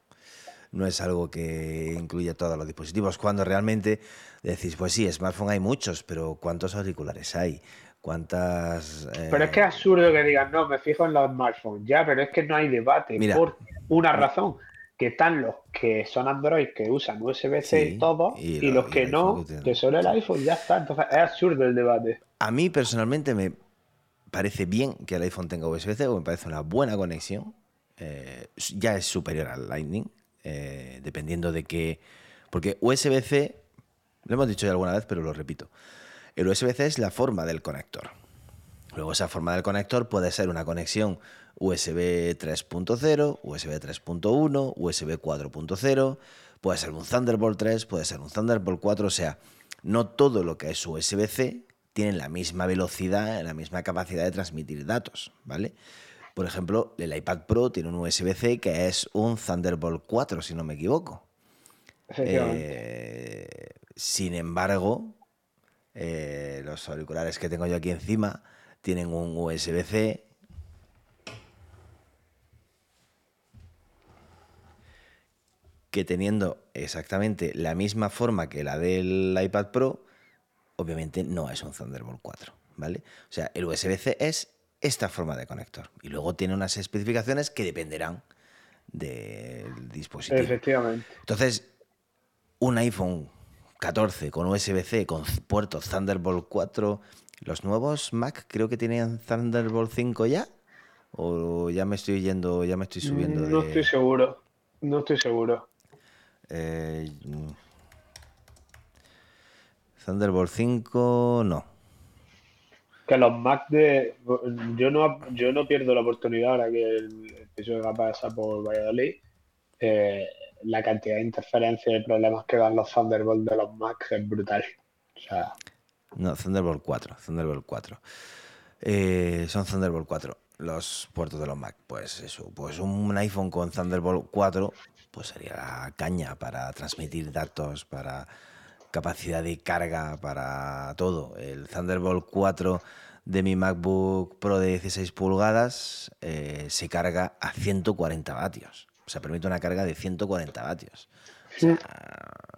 Speaker 1: No es algo que incluya todos los dispositivos. Cuando realmente decís, pues sí, smartphone hay muchos, pero ¿cuántos auriculares hay? Cuántas...
Speaker 2: Pero es que es eh, absurdo que digan, no, me fijo en los smartphones. Ya, pero es que no hay debate. por una razón, que están los que son Android que usan USB-C y todo, y, los que no, que solo el iPhone, ya está. Entonces es absurdo el debate.
Speaker 1: A mí personalmente me parece bien que el iPhone tenga USB-C, o me parece una buena conexión. Eh, ya es superior al Lightning, eh, dependiendo de qué... Porque USB-C, lo hemos dicho ya alguna vez, pero lo repito. El USB-C es la forma del conector. Luego esa forma del conector puede ser una conexión USB 3.0, USB 3.1, USB 4.0, puede ser un Thunderbolt 3, puede ser un Thunderbolt 4, o sea, no todo lo que es USB-C tiene la misma velocidad, la misma capacidad de transmitir datos, ¿vale? Por ejemplo, el iPad Pro tiene un USB-C que es un Thunderbolt 4, si no me equivoco. Eh, sin embargo, eh, los auriculares que tengo yo aquí encima tienen un USB-C. que teniendo exactamente la misma forma que la del iPad Pro, obviamente no es un Thunderbolt 4, ¿vale? O sea, el USB-C es esta forma de conector y luego tiene unas especificaciones que dependerán del dispositivo.
Speaker 2: Efectivamente.
Speaker 1: Entonces, un iPhone 14 con USB-C, con puertos Thunderbolt 4. ¿Los nuevos Mac creo que tienen Thunderbolt 5 ya? ¿O ya me estoy yendo, ya me estoy subiendo?
Speaker 2: No estoy seguro, no estoy seguro.
Speaker 1: Eh, Thunderbolt 5 no.
Speaker 2: Que los Mac de. Yo no, yo no pierdo la oportunidad ahora que el episodio va a pasar por Valladolid. Eh, la cantidad de interferencia y problemas que dan los Thunderbolt de los Mac es brutal. O sea,
Speaker 1: No, Thunderbolt 4. Thunderbolt 4. Eh, son Thunderbolt 4 los puertos de los Mac. Pues eso, pues un iPhone con Thunderbolt 4 pues sería la caña para transmitir datos, para capacidad de carga, para todo. El Thunderbolt 4 de mi MacBook Pro de 16 pulgadas eh, se carga a 140 vatios. Sea, permite una carga de 140 vatios. O sea,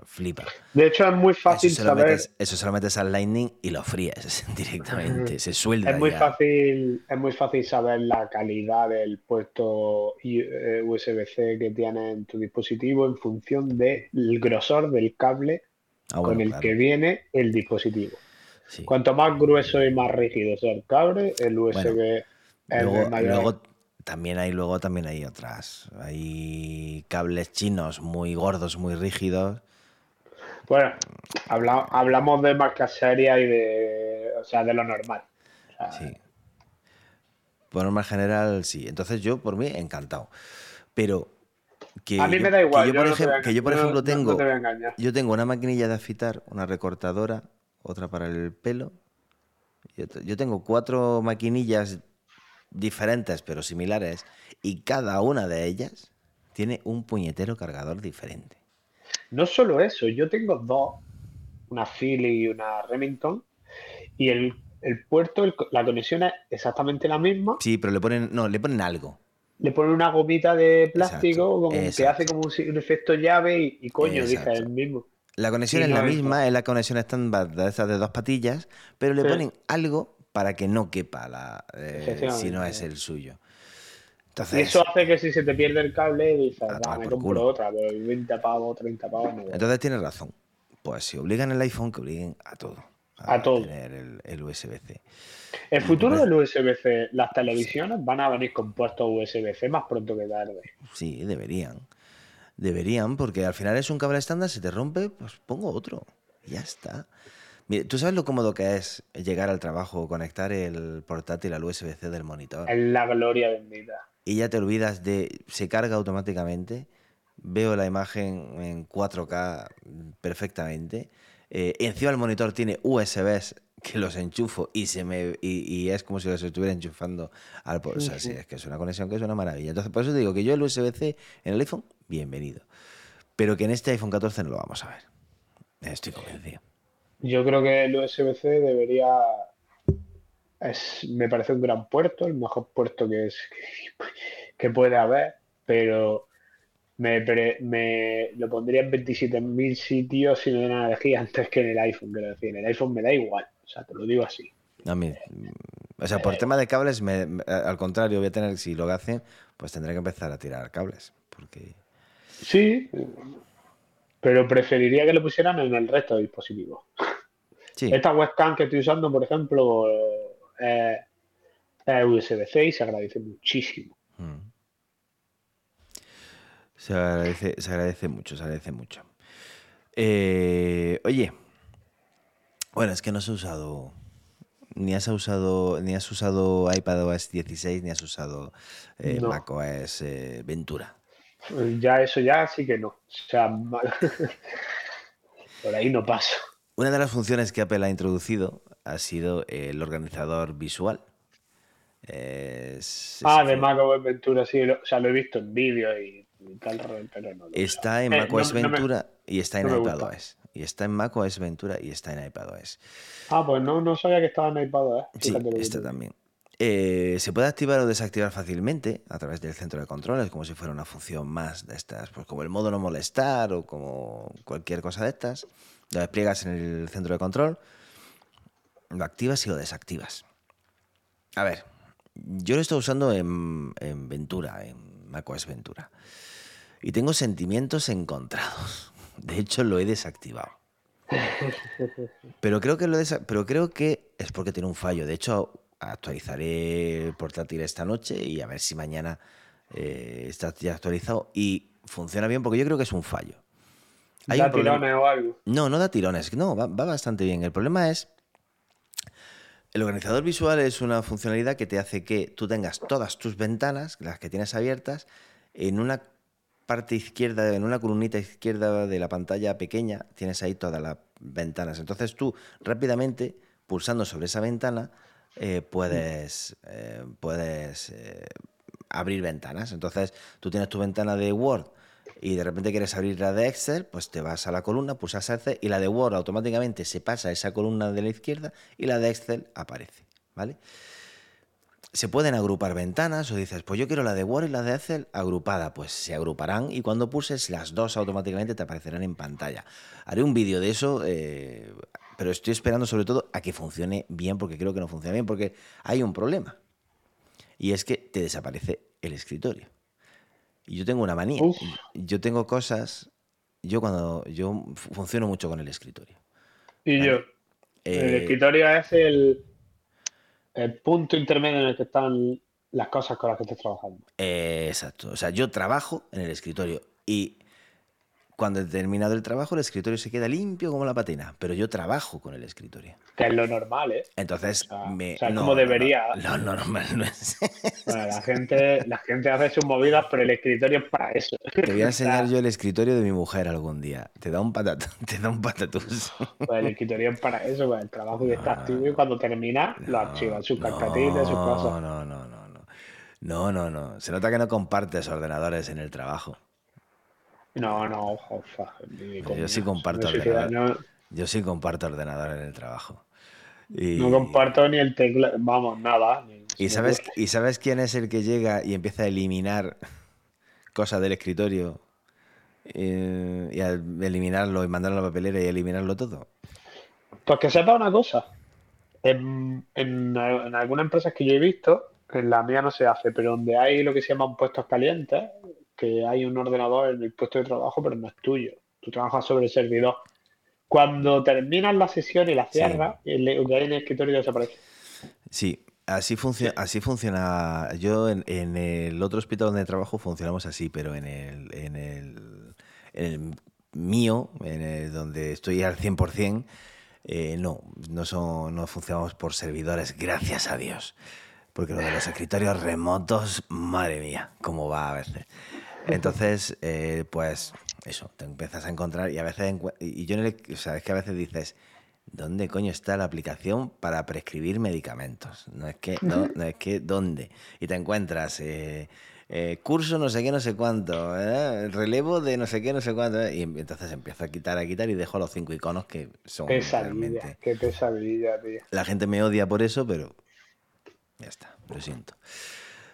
Speaker 1: flipa.
Speaker 2: de hecho, es muy fácil
Speaker 1: Eso
Speaker 2: saber.
Speaker 1: metes, eso se lo metes al Lightning y lo fríes directamente. Se suelda.
Speaker 2: Es muy
Speaker 1: ya.
Speaker 2: fácil, es muy fácil saber la calidad del puerto eh, USB-C que tiene en tu dispositivo en función del grosor del cable
Speaker 1: Ah, bueno,
Speaker 2: con el
Speaker 1: claro.
Speaker 2: que viene el dispositivo.
Speaker 1: Sí.
Speaker 2: Cuanto más grueso y más rígido sea el cable, el USB es de
Speaker 1: Luego,
Speaker 2: mayor.
Speaker 1: luego también hay luego también hay otras. Hay cables chinos muy gordos, muy rígidos.
Speaker 2: Bueno, habla- hablamos de marcas serias y de, o sea, de lo normal. O sea,
Speaker 1: Sí. Por norma general, sí. Entonces yo, por mí, encantado. Pero que
Speaker 2: a mí
Speaker 1: yo-
Speaker 2: me da igual.
Speaker 1: yo,
Speaker 2: no
Speaker 1: que yo, por
Speaker 2: no-
Speaker 1: ejemplo, tengo,
Speaker 2: No te
Speaker 1: yo tengo una maquinilla de afitar, una recortadora, otra para el pelo. Yo, yo tengo cuatro maquinillas diferentes pero similares y cada una de ellas tiene un puñetero cargador diferente.
Speaker 2: No solo eso, yo tengo dos, una Philly y una Remington, y el, el puerto, el la conexión es exactamente la misma.
Speaker 1: Sí, pero le ponen, no, le ponen algo.
Speaker 2: Le ponen una gomita de plástico
Speaker 1: Exacto,
Speaker 2: como que hace como un, efecto llave y, y coño,
Speaker 1: Exacto.
Speaker 2: el mismo.
Speaker 1: La conexión
Speaker 2: Sí,
Speaker 1: es la misma, es la conexión estándar de estas de dos patillas, pero le
Speaker 2: Sí.
Speaker 1: ponen algo para que no quepa la, eh, si no es el suyo.
Speaker 2: Y
Speaker 1: Entonces,
Speaker 2: eso hace que si se te pierde el cable, dices,
Speaker 1: A
Speaker 2: "Va,
Speaker 1: tomar
Speaker 2: me
Speaker 1: por
Speaker 2: compro
Speaker 1: culo".
Speaker 2: otra, pero 20 pavos, 30 pavos, no.
Speaker 1: entonces tienes razón. Pues si obligan el iPhone, que obliguen a todo.
Speaker 2: A todo.
Speaker 1: tener el, el USB-C.
Speaker 2: El futuro
Speaker 1: me
Speaker 2: del USB-C, las televisiones van a venir con puertos USB-C más pronto que tarde.
Speaker 1: Sí, deberían. Deberían, porque al final es un cable estándar, se te rompe, pues pongo otro. Ya está. Mire, ¿tú sabes lo cómodo que es llegar al trabajo, conectar el portátil al USB-C del monitor?
Speaker 2: Es la gloria bendita.
Speaker 1: y ya te olvidas de. Se carga automáticamente. Veo la imagen en 4K perfectamente. eh, encima el monitor tiene USBs que los enchufo y se me y, y es como si los estuviera enchufando al o sea, sí, es que es una conexión que es una maravilla. Entonces, por eso te digo que yo el USB-C en el iPhone, bienvenido. Pero que en este iPhone 14 no lo vamos a ver. Estoy convencido.
Speaker 2: Yo creo que el USB-C debería. Es, me parece un gran puerto, el mejor puerto que, es, que puede haber, pero me, me lo pondría en 27.000 sitios si me dan a elegir antes que en el iPhone. Quiero decir, en el iPhone me da igual, o sea, te lo digo así.
Speaker 1: A mí, o sea, por tema de cables, me- me- al contrario, voy a tener, si lo hacen, pues tendré que empezar a tirar cables. Porque.
Speaker 2: Sí, pero preferiría que lo pusieran en el resto de dispositivos.
Speaker 1: Sí.
Speaker 2: Esta webcam que estoy usando, por ejemplo, eh, es USB-C y se agradece muchísimo.
Speaker 1: Mm. Se agradece, se agradece mucho, se agradece mucho. Eh, oye, bueno, es que no se ha usado, ni has usado, ni has usado iPadOS 16, ni has usado eh,
Speaker 2: No.
Speaker 1: macOS eh, Ventura.
Speaker 2: Ya eso ya sí que no. O sea, por ahí no paso.
Speaker 1: Una de las funciones que Apple ha introducido ha sido el organizador visual. Es-
Speaker 2: Ah,
Speaker 1: es-
Speaker 2: de macOS Ventura, sí, lo- o sea, lo he visto en vídeos y, y tal, pero no lo he
Speaker 1: Está en
Speaker 2: Eh,
Speaker 1: macOS
Speaker 2: no- no me-
Speaker 1: Ventura y está en iPadOS. Y está en macOS Ventura y está en iPadOS.
Speaker 2: Ah, pues no, no sabía que estaba en iPad, ¿eh?
Speaker 1: Sí, está también. Eh, se puede activar o desactivar fácilmente a través del centro de controles, como si fuera una función más de estas, pues como el modo no molestar o como cualquier cosa de estas. Lo despliegas en el centro de control, lo activas y lo desactivas. A ver, yo lo estoy usando en, en Ventura, en macOS Ventura, y tengo sentimientos encontrados. De hecho, lo he desactivado. Pero creo que lo pero creo que es porque tiene un fallo. De hecho, actualizaré el portátil esta noche y a ver si mañana eh, está ya actualizado y funciona bien, porque yo creo que es un fallo.
Speaker 2: ¿Da tirones o algo?
Speaker 1: No, no da tirones, no, va, bastante bien. El problema es el organizador visual es una funcionalidad que te hace que tú tengas todas tus ventanas, las que tienes abiertas, en una parte izquierda, en una columnita izquierda de la pantalla pequeña, tienes ahí todas las ventanas. Entonces tú rápidamente, pulsando sobre esa ventana, eh, puedes, eh, puedes eh, abrir ventanas. Entonces tú tienes tu ventana de Word y de repente quieres abrir la de Excel, pues te vas a la columna, pulsas Excel y la de Word automáticamente se pasa a esa columna de la izquierda y la de Excel aparece. ¿Vale? se pueden agrupar ventanas o dices, pues yo quiero la de Word y la de Excel agrupada, pues se agruparán y cuando pulses las dos automáticamente te aparecerán en pantalla. Haré un vídeo de eso, eh, pero estoy esperando sobre todo a que funcione bien porque creo que no funciona bien porque hay un problema y es que te desaparece el escritorio. Y yo tengo una manía, yo tengo cosas, yo cuando yo funciono mucho con el escritorio.
Speaker 2: Y yo, el eh, escritorio es el el punto intermedio en el que están las cosas con las que estés trabajando.
Speaker 1: Eh, exacto. O sea, yo trabajo en el escritorio y cuando he terminado el trabajo, el escritorio se queda limpio como la patina, pero yo trabajo con el escritorio.
Speaker 2: Que es lo normal, ¿eh?
Speaker 1: Entonces, me,
Speaker 2: o sea, como debería.
Speaker 1: Lo normal no es.
Speaker 2: Bueno, la gente, la gente hace sus movidas, pero el escritorio es para eso.
Speaker 1: Te voy a enseñar yo el escritorio de mi mujer algún día. Te da un patatús. Te da un patatús.
Speaker 2: Pues el escritorio es para eso, pues el trabajo ya está activo y cuando termina lo archiva sus carpetitas, sus cosas.
Speaker 1: No, no, no, no. No, no, no. Se nota que no compartes ordenadores en el trabajo.
Speaker 2: No, no,
Speaker 1: Yo sí comparto ordenador. Yo sí comparto ordenador en el trabajo.
Speaker 2: No comparto ni el teclado, vamos, nada.
Speaker 1: ¿Y, sabes, ¿Y sabes quién es el que llega y empieza a eliminar cosas del escritorio? Eh, y al eliminarlo y mandarlo a la papelera y eliminarlo todo.
Speaker 2: Pues que sepa una cosa. En, en, en algunas empresas que yo he visto, en la mía no se hace, pero donde hay lo que se llaman puestos calientes, que hay un ordenador en el puesto de trabajo, pero no es tuyo. Tú trabajas sobre el servidor. Cuando terminas la sesión y la cierras, el, que hay en el escritorio desaparece.
Speaker 1: Sí, así funciona. Así funciona. Yo en, el otro hospital donde trabajo funcionamos así, pero en el, en el, en el mío, en el donde estoy al 100%, eh, no, no, son, no funcionamos por servidores, gracias a Dios. Porque lo de los escritorios remotos, madre mía, cómo va a veces. Entonces, eh, pues eso, te empiezas a encontrar y a veces, y yo no le, o sea, es que a veces dices, ¿dónde coño está la aplicación para prescribir medicamentos? No es que, no, es que, ¿dónde? Y te encuentras eh, eh, curso no sé qué, no sé cuánto, relevo de no sé qué, no sé cuánto, y entonces empiezo a quitar, a quitar y dejo los cinco iconos que son
Speaker 2: realmente... Qué pesadilla, tío.
Speaker 1: La gente me odia por eso, pero ya está, lo siento.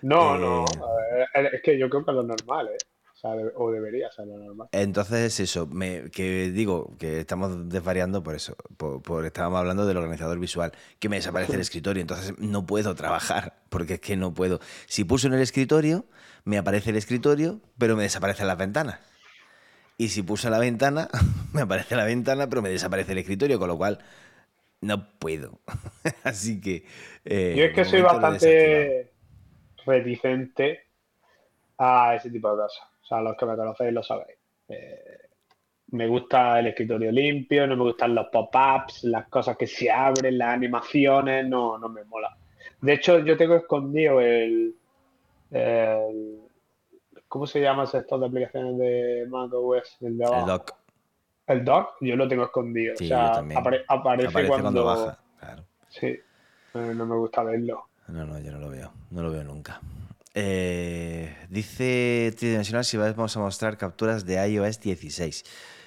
Speaker 2: No, no, eh, es que yo creo que es lo normal, ¿eh? O, debería ser lo normal.
Speaker 1: Entonces, eso, me, que digo que estamos desvariando por eso, por, estábamos hablando del organizador visual, que me desaparece el escritorio, entonces no puedo trabajar, porque es que no puedo. Si pulso en el escritorio, me aparece el escritorio, pero me desaparecen las ventanas. Y si pulso en la ventana, me aparece la ventana, pero me desaparece el escritorio, con lo cual no puedo. Así que...
Speaker 2: Eh, Yo es que soy bastante reticente a ese tipo de cosas. O sea, los que me conocéis lo sabéis. Eh, me gusta el escritorio limpio, no me gustan los pop-ups, las cosas que se abren, las animaciones, no, no me mola. De hecho, yo tengo escondido el, ¿cómo se llama ese de aplicaciones de macOS? El, de
Speaker 1: el dock.
Speaker 2: El dock, yo lo tengo escondido. o sea, aparece, cuando... baja. Sí, no me gusta verlo.
Speaker 1: No, no, yo no lo veo. No lo veo nunca. Eh, dice Tridimensional si vamos a mostrar capturas de iOS 16.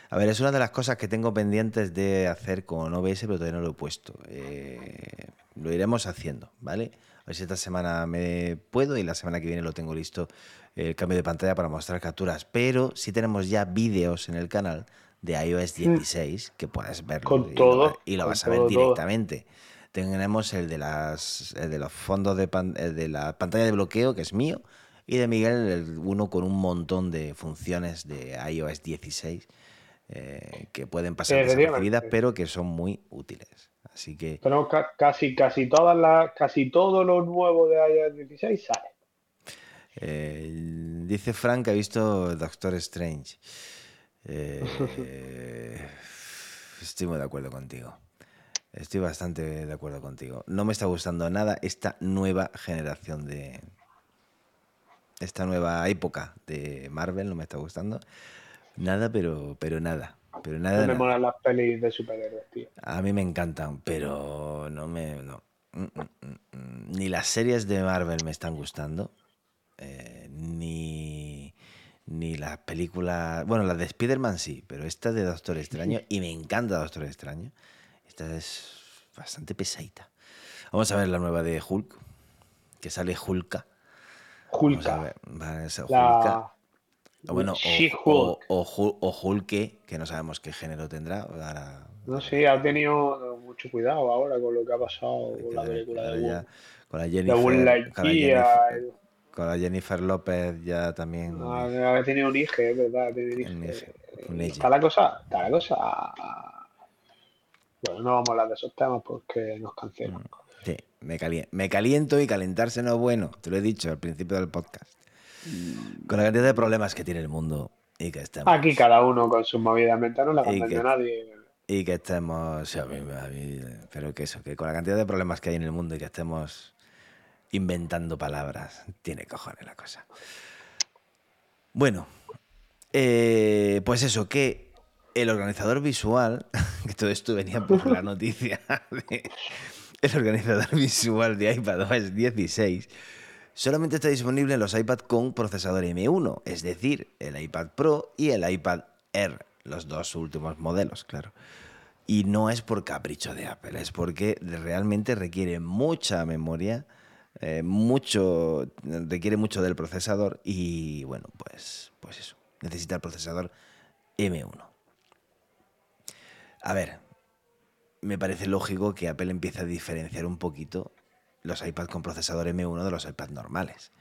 Speaker 1: A ver, es una de las cosas que tengo pendientes de hacer con OBS, pero todavía no lo he puesto. Eh, lo iremos haciendo, ¿vale? A ver si esta semana me puedo y la semana que viene lo tengo listo el cambio de pantalla para mostrar capturas. Pero si tenemos ya vídeos en el canal de iOS 16 mm. que puedes verlo
Speaker 2: con
Speaker 1: y,
Speaker 2: todo,
Speaker 1: lo, y lo vas a ver directamente. Tenemos el de, las, de los fondos de, de la pantalla de bloqueo, que es mío, y de Miguel el uno con un montón de funciones de iOS 16 eh, que pueden pasar desapercibidas, pero que son muy útiles. Así que.
Speaker 2: Casi, casi todas las, casi todo lo nuevo de iOS 16 sale.
Speaker 1: Eh, dice Frank que ha visto Doctor Strange. Eh, estoy muy de acuerdo contigo. Estoy bastante de acuerdo contigo. No me está gustando nada esta nueva generación de. Esta nueva época de Marvel no me está gustando. Nada, pero, pero nada. Pero nada.
Speaker 2: No me
Speaker 1: nada.
Speaker 2: molan las pelis de superhéroes, tío.
Speaker 1: A mí me encantan, pero no me. No. Mm, mm, mm. Ni las series de Marvel me están gustando. eh, ni. Ni las películas. Bueno, las de Spider-Man sí, pero esta de Doctor Extraño, y me encanta Doctor Extraño. Esta es bastante pesadita. Vamos a ver la nueva de Hulk, que sale Hulka.
Speaker 2: Hulka.
Speaker 1: ver, va a ser Hulka.
Speaker 2: La...
Speaker 1: O bueno, o, o, o, o Hulke, que no sabemos qué género tendrá. Ahora,
Speaker 2: No sé, ha tenido mucho cuidado ahora con lo que ha pasado con la película de
Speaker 1: ya con la Jennifer, con la. Jennifer, con la Jennifer López ya también.
Speaker 2: Ha, ha tenido un hijo, es verdad, un hijo. Está la cosa, está la cosa. Bueno, no vamos a hablar de esos temas porque nos cancelan.
Speaker 1: Mm. Sí, me, calien- me caliento y calentarse no es bueno. Te lo he dicho al principio del podcast. Con la cantidad de problemas que tiene el mundo y que estemos.
Speaker 2: Aquí cada uno con sus movidas mentales, no la
Speaker 1: Y
Speaker 2: convence
Speaker 1: que-
Speaker 2: a nadie.
Speaker 1: Y que estemos. sí, a mí- a mí, pero que eso, que con la cantidad de problemas que hay en el mundo y que estemos inventando palabras, tiene cojones la cosa. Bueno, eh, pues eso, que el organizador visual, que todo esto venía por la noticia, de- el organizador visual de iPadOS 16 solamente está disponible en los iPad con procesador M1, es decir, el iPad Pro y el iPad Air, los dos últimos modelos, claro. Y no es por capricho de Apple, es porque realmente requiere mucha memoria, eh, mucho, requiere mucho del procesador y bueno, pues, pues eso, necesita el procesador M1. A ver, me parece lógico que Apple empiece a diferenciar un poquito los iPads con procesador M1 de los iPads normales.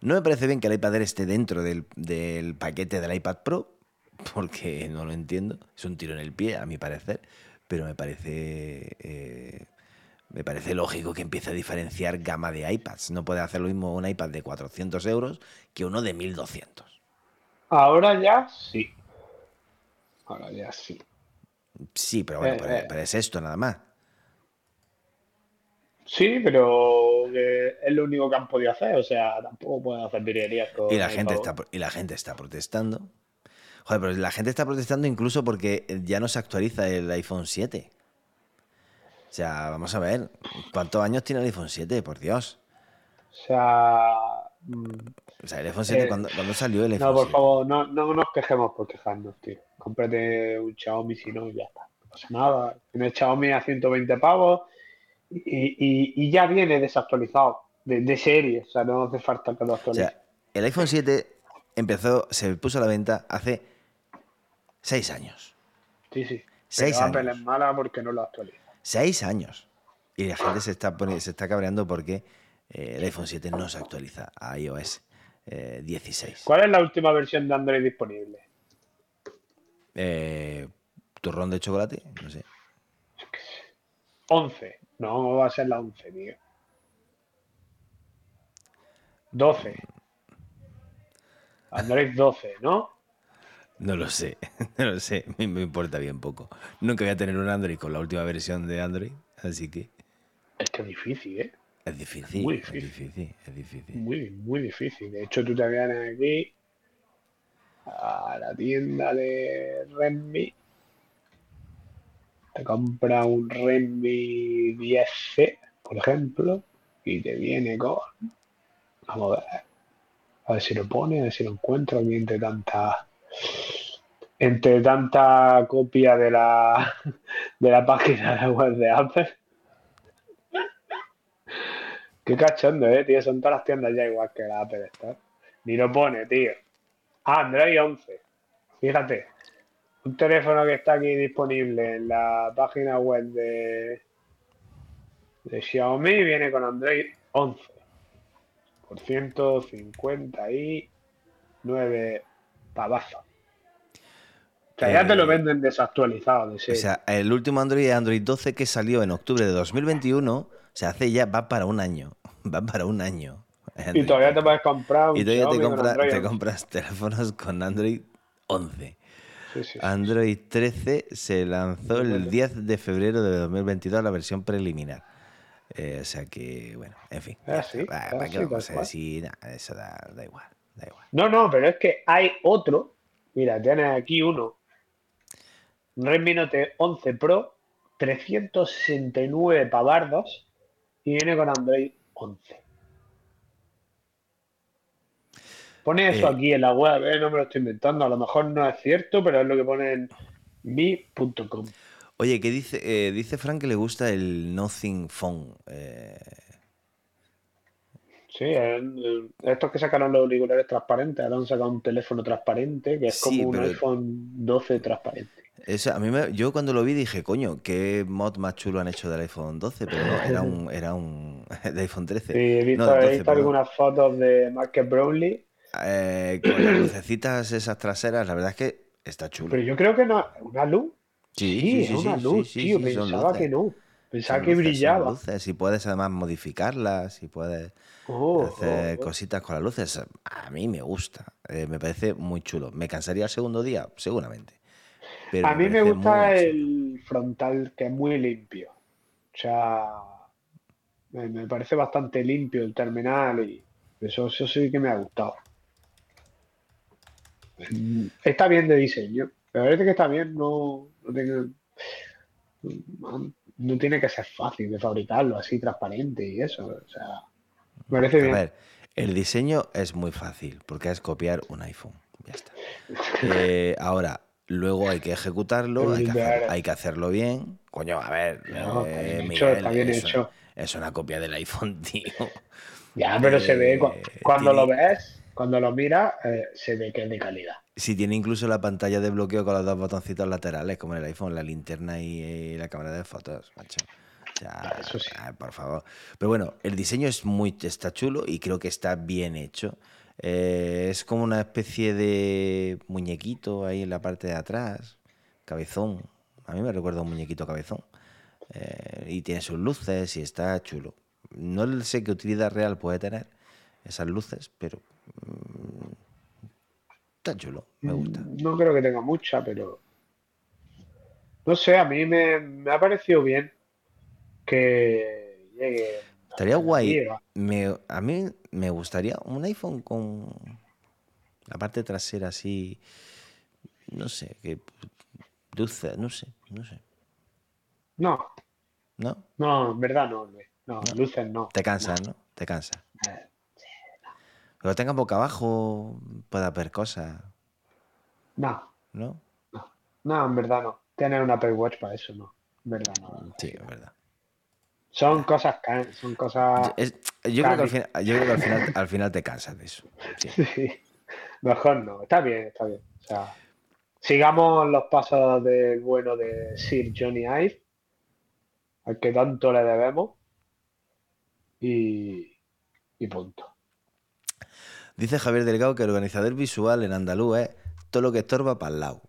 Speaker 1: No me parece bien que el iPad Air esté dentro del, paquete del iPad Pro, porque no lo entiendo. Es un tiro en el pie, a mi parecer, pero me parece, eh, me parece lógico que empiece a diferenciar gama de iPads. No puede hacer lo mismo un iPad de 400 euros que uno de 1200.
Speaker 2: Ahora ya sí. Ahora ya sí.
Speaker 1: Sí, pero bueno,
Speaker 2: Eh,
Speaker 1: pero,
Speaker 2: eh.
Speaker 1: pero es esto nada más.
Speaker 2: Sí, pero es lo único que han podido hacer. O sea, tampoco pueden hacer virguerías con
Speaker 1: Y la, gente está, y la gente está protestando. Joder, pero la gente está protestando incluso porque ya no se actualiza el iPhone 7. O sea, vamos a ver, ¿cuántos años tiene el iPhone 7? Por Dios.
Speaker 2: O sea, mm,
Speaker 1: O sea, el iPhone 7,
Speaker 2: Eh,
Speaker 1: ¿cuándo, cuándo salió el iPhone
Speaker 2: no, por
Speaker 1: 7?
Speaker 2: favor, no, no nos quejemos por quejarnos, tío. Cómprate un Xiaomi si no, y ya está. No pasa nada. Tienes Xiaomi a 120 pavos y, y- y ya viene desactualizado de, de serie. O sea, no hace falta que lo
Speaker 1: O
Speaker 2: actualices.
Speaker 1: sea, el iPhone 7 empezó, se puso a la venta hace 6 años.
Speaker 2: sí, sí.
Speaker 1: seis
Speaker 2: Pero Apple
Speaker 1: años.
Speaker 2: es mala porque no lo actualiza.
Speaker 1: 6 años. Y la gente se está, se está cabreando porque eh, el iPhone 7 no se actualiza a iOS eh, 16.
Speaker 2: ¿Cuál es la última versión de Android disponible?
Speaker 1: Eh, ¿Turrón de chocolate? No sé.
Speaker 2: 11. No, va a ser la 11, tío. 12. Android 12, ¿no?
Speaker 1: No lo sé, no lo sé, me, me importa bien poco. Nunca voy a tener un Android con la última versión de Android, así que
Speaker 2: Es que es difícil, ¿eh?
Speaker 1: Es difícil,
Speaker 2: Muy
Speaker 1: es
Speaker 2: difícil.
Speaker 1: difícil, es difícil.
Speaker 2: Muy, muy difícil. De hecho, tú te vienes aquí a la tienda de Redmi, te compras un Redmi 10C, por ejemplo, y te viene con... Vamos a ver. A ver si lo pone, a ver si lo encuentro aquí entre tanta... Entre tanta copia de la, de la página de web de Apple. Qué cachondo, eh, tío. Son todas las tiendas ya igual que la Apple Store. Ni lo pone, tío. Ah, Android 11. Fíjate. Un teléfono que está aquí disponible en la página web de, de Xiaomi viene con Android 11. Por 159 pavazos. O sea, ya te lo
Speaker 1: Eh,
Speaker 2: venden desactualizado de
Speaker 1: O sea, el último Android es Android 12 que salió en octubre de 2021, o sea, hace ya, va para un año, va para un año.
Speaker 2: y
Speaker 1: Android
Speaker 2: todavía te
Speaker 1: 12.
Speaker 2: puedes comprar un
Speaker 1: Y todavía te, compra- te
Speaker 2: 11.
Speaker 1: compras teléfonos con Android 11.
Speaker 2: Sí, sí.
Speaker 1: Android 13 se lanzó el 10 de febrero de 2022 la versión preliminar. Eh, o sea que, bueno, en fin.
Speaker 2: Ah, sí, ah,
Speaker 1: ¿Para
Speaker 2: sí,
Speaker 1: qué vamos
Speaker 2: tal
Speaker 1: a
Speaker 2: cual.
Speaker 1: decir? Nah, eso da, da igual, da igual.
Speaker 2: No, no, pero es que hay otro. Mira, tienes aquí uno. Redmi Note 11 Pro, 369 pavardos y viene con Android 11. Pone eso
Speaker 1: Eh.
Speaker 2: aquí en la web, eh, no me lo estoy inventando. A lo mejor no es cierto, pero es lo que pone en mi.com.
Speaker 1: Oye, ¿qué dice? Eh, dice Frank que le gusta el Nothing Phone. Eh,
Speaker 2: Sí, estos que sacaron los auriculares transparentes, ahora han sacado un teléfono transparente que es
Speaker 1: Sí,
Speaker 2: como un
Speaker 1: pero-
Speaker 2: iPhone 12 transparente.
Speaker 1: Eso, a mí me- yo cuando lo vi dije, coño, qué mod más chulo han hecho del iPhone 12, pero no, era un, era un de iPhone 13.
Speaker 2: Sí, he visto,
Speaker 1: No,
Speaker 2: he
Speaker 1: 12,
Speaker 2: visto algunas fotos de Market Brownlee,
Speaker 1: Eh, con las lucecitas esas traseras, la verdad es que está chulo.
Speaker 2: pero yo creo que no, ¿una luz?
Speaker 1: Sí,
Speaker 2: Sí,
Speaker 1: sí,
Speaker 2: es
Speaker 1: sí,
Speaker 2: una
Speaker 1: sí,
Speaker 2: luz, tío, pensaba que no, pensaba
Speaker 1: Son
Speaker 2: que
Speaker 1: luces,
Speaker 2: brillaba.
Speaker 1: luces, y puedes además modificarlas, y puedes
Speaker 2: Oh,
Speaker 1: hacer
Speaker 2: oh, oh.
Speaker 1: cositas con las luces. A mí me gusta, eh, me parece muy chulo. ¿Me cansaría el segundo día? Seguramente. Pero
Speaker 2: A mí me gusta el frontal, que es muy limpio. O sea, me, me parece bastante limpio el terminal y eso, eso sí que me ha gustado. Mm, Está bien de diseño. Me parece que está bien, no, no tiene, no tiene que ser fácil de fabricarlo así transparente y eso. O sea, me parece
Speaker 1: A
Speaker 2: bien.
Speaker 1: ver, el diseño es muy fácil, porque es copiar un iPhone. Ya está. Eh, ahora, luego hay que ejecutarlo, hay que, hacer-
Speaker 2: Claro.
Speaker 1: hay que hacerlo bien. Coño, a ver,
Speaker 2: No,
Speaker 1: eh,
Speaker 2: bien hecho,
Speaker 1: Miguel,
Speaker 2: está bien
Speaker 1: eso-
Speaker 2: hecho.
Speaker 1: es una copia del iPhone, tío.
Speaker 2: Ya, pero se ve, cu-
Speaker 1: Eh,
Speaker 2: cuando
Speaker 1: tiene-
Speaker 2: lo ves, cuando lo miras, eh, se ve que es de calidad.
Speaker 1: Si tiene incluso la pantalla de bloqueo con los dos botoncitos laterales, como en el iPhone, la linterna y, la cámara de fotos, macho.
Speaker 2: Eso sí.
Speaker 1: por favor. Pero bueno, el diseño es muy, está chulo y creo que está bien hecho. Eh, es como una especie de muñequito ahí en la parte de atrás, cabezón. A mí me recuerda un muñequito cabezón. Eh, y tiene sus luces y está chulo. No sé qué utilidad real puede tener esas luces, pero mm, está chulo, me gusta.
Speaker 2: Mm, No creo que tenga mucha, pero no sé, a mí me, me ha parecido bien que llegue.
Speaker 1: Estaría guay. Me- a mí me gustaría un iPhone con la parte trasera así, no sé, que luces, no sé, no sé,
Speaker 2: No,
Speaker 1: ¿no?
Speaker 2: no, en verdad no, Luis. No, luces no.
Speaker 1: Te cansas, ¿no? Te cansas.
Speaker 2: Eh,
Speaker 1: Pero tenga boca abajo, pueda ver cosas,
Speaker 2: No,
Speaker 1: ¿no?
Speaker 2: no, en verdad no. Tienes un Apple Watch para eso, no. En verdad no.
Speaker 1: Sí, es verdad.
Speaker 2: Son cosas son cosas.
Speaker 1: Es- yo creo que, al final, yo creo que al final, al final te cansas de eso. sí.
Speaker 2: Sí, mejor no. Está bien, está bien. O sea, sigamos los pasos del bueno de Sir Johnny Ive, al que tanto le debemos. Y, y punto.
Speaker 1: Dice Javier Delgado que el organizador visual en andaluz es todo lo que estorba para el lado.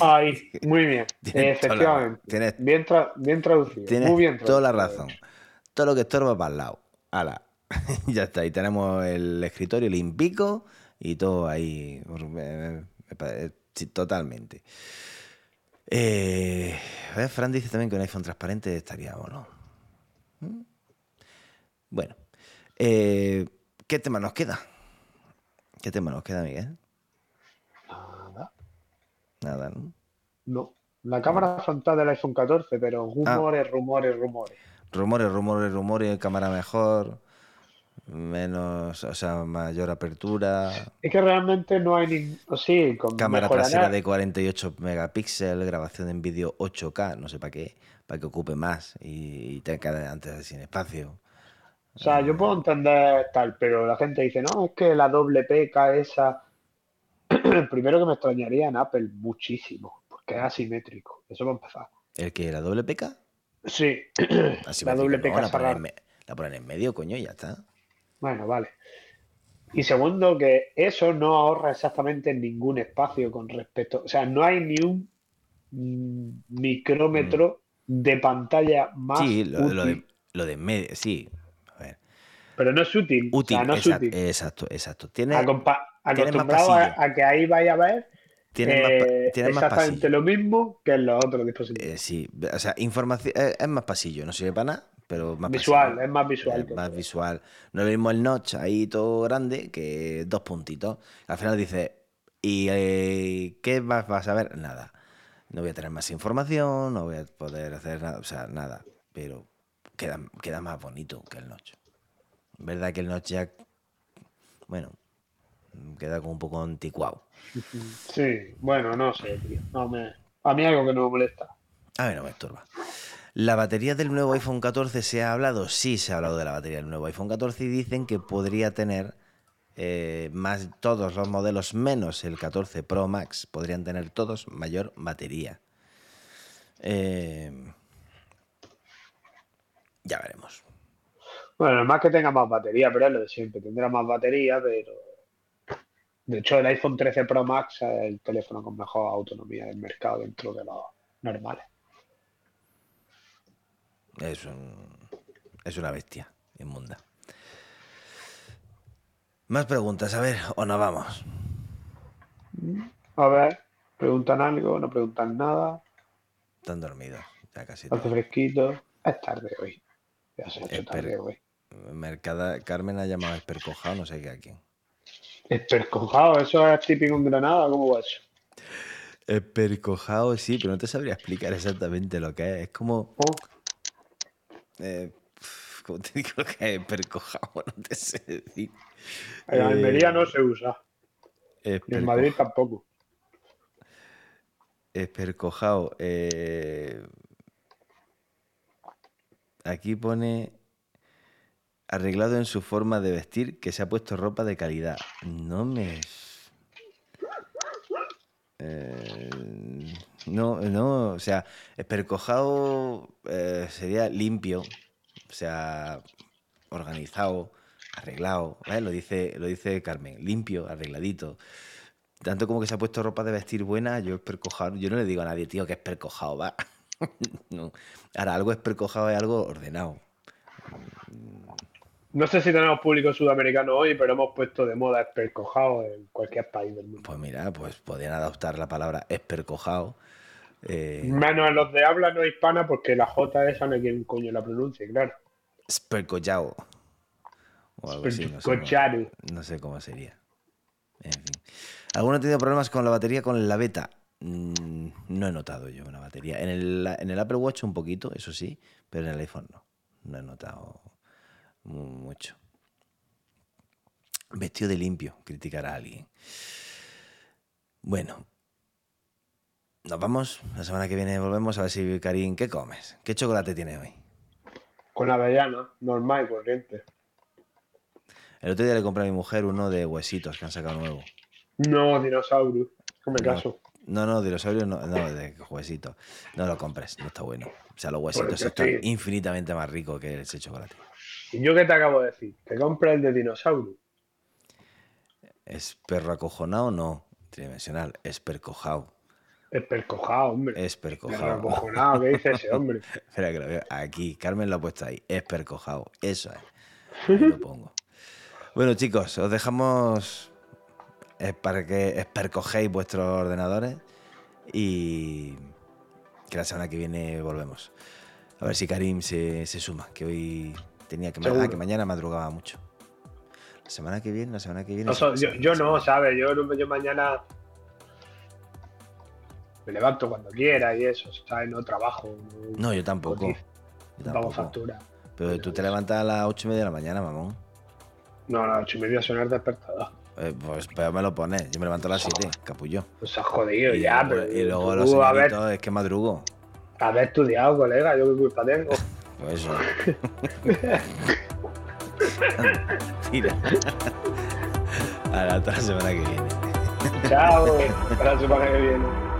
Speaker 2: Ay, muy bien.
Speaker 1: Tienes la-
Speaker 2: Efectivamente.
Speaker 1: tienes-
Speaker 2: Bien, tra- bien traducido.
Speaker 1: Tienes
Speaker 2: muy bien
Speaker 1: toda la
Speaker 2: traducido,
Speaker 1: razón. Todo lo que estorba para el lado. Ala. ya está. Y tenemos el escritorio limpico y todo ahí. Me pare- sí, totalmente. Eh, a ver, Fran dice también que un iPhone transparente estaría bueno. ¿Mm? Bueno. eh, ¿Qué tema nos queda? ¿Qué tema nos queda, Miguel?
Speaker 2: Nada.
Speaker 1: ¿no?
Speaker 2: No. La cámara frontal del iPhone 14, pero
Speaker 1: Ah.
Speaker 2: rumores, rumores, rumores.
Speaker 1: Rumores, rumores, rumores, cámara mejor, menos, o sea, mayor apertura,
Speaker 2: Es que realmente no hay ni. Sí, con
Speaker 1: cámara
Speaker 2: mejorará-
Speaker 1: trasera de 48 megapíxeles, grabación en vídeo 8K, no sé para qué, para que ocupe más y, y tenga antes sin espacio.
Speaker 2: O sea, yo puedo entender tal, pero la gente dice, no, es que la doble PK esa. Primero que me extrañaría en Apple muchísimo, porque es asimétrico. Eso va a empezar.
Speaker 1: ¿El que la doble PK?
Speaker 2: Sí, la doble
Speaker 1: dice, no, la, ponen en
Speaker 2: rara.
Speaker 1: me- la ponen en medio, coño, y ya está.
Speaker 2: Bueno, vale. Y segundo, que eso no ahorra exactamente ningún espacio con respecto. O sea, no hay ni un mm, micrómetro de pantalla más
Speaker 1: Sí, lo, lo
Speaker 2: útil.
Speaker 1: de, lo de en medio, sí.
Speaker 2: Pero no es útil.
Speaker 1: útil,
Speaker 2: o sea, no es
Speaker 1: exacto,
Speaker 2: útil.
Speaker 1: exacto, exacto. Tiene,
Speaker 2: acostumbrado a, que ahí vaya a ver
Speaker 1: Tienen más,
Speaker 2: Eh,
Speaker 1: tienen
Speaker 2: exactamente lo mismo que en los otros dispositivos.
Speaker 1: Eh, sí, o sea, información eh, es más pasillo, no sirve para nada, pero más
Speaker 2: visual,
Speaker 1: pasillo.
Speaker 2: es más visual.
Speaker 1: Más
Speaker 2: todo.
Speaker 1: visual. No es lo mismo el notch ahí todo grande que dos puntitos. Al final dice, ¿y eh, qué más vas a ver? Nada. No voy a tener más información, no voy a poder hacer nada, o sea, nada. Pero queda, queda más bonito que el notch. ¿Verdad que el notch ya, bueno, queda como un poco anticuado?
Speaker 2: Sí, bueno, no sé, tío. No me... A mí algo que no me molesta.
Speaker 1: A mí no me estorba. ¿La batería del nuevo iPhone 14 se ha hablado? Sí, se ha hablado de la batería del nuevo iPhone 14 y dicen que podría tener eh, más todos los modelos menos el 14 Pro Max podrían tener todos mayor batería. Eh, ya veremos.
Speaker 2: Bueno, normal que tenga más batería, pero es lo de siempre. Tendrá más batería, pero. De hecho, el iPhone 13 Pro Max es el teléfono con mejor autonomía del mercado dentro de los normales.
Speaker 1: Es, un- es una bestia inmunda. Más preguntas, a ver, o nos vamos.
Speaker 2: A ver, preguntan algo, no preguntan nada.
Speaker 1: Están dormidos, ya casi
Speaker 2: Hace fresquito. Es tarde hoy. Ya se ha hecho tarde hoy.
Speaker 1: Mercada, Carmen ha llamado Espercojado, no sé qué a quién.
Speaker 2: Espercojado, eso es típico en Granada, ¿cómo va eso?
Speaker 1: Espercojado, sí, pero no te sabría explicar exactamente lo que es. Es como.
Speaker 2: Oh,
Speaker 1: Eh, pf, ¿Cómo te digo que es espercojado? No te sé decir.
Speaker 2: en Almería
Speaker 1: Eh,
Speaker 2: no se usa. Y en Madrid tampoco.
Speaker 1: Espercojado. eh, Aquí pone. Arreglado en su forma de vestir, que se ha puesto ropa de calidad. No me. Eh, no, no, o sea, espercojado eh, sería limpio, o sea, organizado, arreglado. Lo dice, lo dice Carmen, limpio, arregladito. Tanto como que se ha puesto ropa de vestir buena, yo espercojado, yo no le digo a nadie, tío, que espercojado va. no. Ahora, algo espercojado es algo ordenado.
Speaker 2: No sé si tenemos público sudamericano hoy, pero hemos puesto de moda espercojado en cualquier país del mundo.
Speaker 1: Pues mira, pues podrían adoptar la palabra espercojado. eh,
Speaker 2: Menos en los de habla no hispana, porque la J esa no hay quien coño la pronuncie, claro.
Speaker 1: espercollao. O algo así, no sé cómo-
Speaker 2: Espercochado.
Speaker 1: No sé cómo sería. En fin. ¿Alguno ha tenido problemas con la batería con la beta? Mm, no he notado yo una batería. En el, en el Apple Watch un poquito, eso sí, pero en el iPhone no. No he notado mucho. Vestido de limpio, criticar a alguien. Bueno. Nos vamos. La semana que viene volvemos a ver si, Karim, ¿qué comes? ¿Qué chocolate tienes hoy?
Speaker 2: Con avellana, normal y corriente.
Speaker 1: El otro día le compré a mi mujer uno de huesitos que han sacado nuevo.
Speaker 2: No, dinosaurio. No me caso.
Speaker 1: No, no, dinosaurio no, no, de huesitos. No lo compres, no está bueno. O sea, los huesitos están infinitamente más ricos que ese chocolate.
Speaker 2: ¿Y yo qué te acabo de decir? ¿Te compras el de dinosaurio?
Speaker 1: ¿Es perro acojonado? No. Tridimensional. Es percojado.
Speaker 2: Espercojado, hombre.
Speaker 1: Es
Speaker 2: Perro
Speaker 1: percojado.
Speaker 2: acojonado, ¿qué dice ese hombre?
Speaker 1: Espera que lo veo. Aquí, Carmen lo ha puesto ahí. Es percojado. Eso es. Ahí lo pongo. Bueno, chicos, os dejamos eh, para que espercojéis vuestros ordenadores y que la semana que viene volvemos. A ver si Karim se, se suma, que hoy tenía que, que mañana madrugaba mucho. La semana que viene, la semana que viene.
Speaker 2: No, yo, no. ¿sabes? Yo, yo mañana me levanto cuando quiera y eso, ¿sabes? No trabajo. No,
Speaker 1: No, yo tampoco. Yo
Speaker 2: pago factura.
Speaker 1: Pero tú te levantas a las ocho y media de la mañana, mamón.
Speaker 2: No, a las ocho y media suena el despertador.
Speaker 1: Eh, pues pero me lo pones. Yo me levanto a las 7, capullo.
Speaker 2: Pues has jodido ya, pero
Speaker 1: y luego los
Speaker 2: haber,
Speaker 1: señoritos es que madrugo.
Speaker 2: haber estudiado, colega, yo qué culpa tengo.
Speaker 1: Pues eso. Tira. A la otra semana que viene.
Speaker 2: Chao, hasta la semana que viene.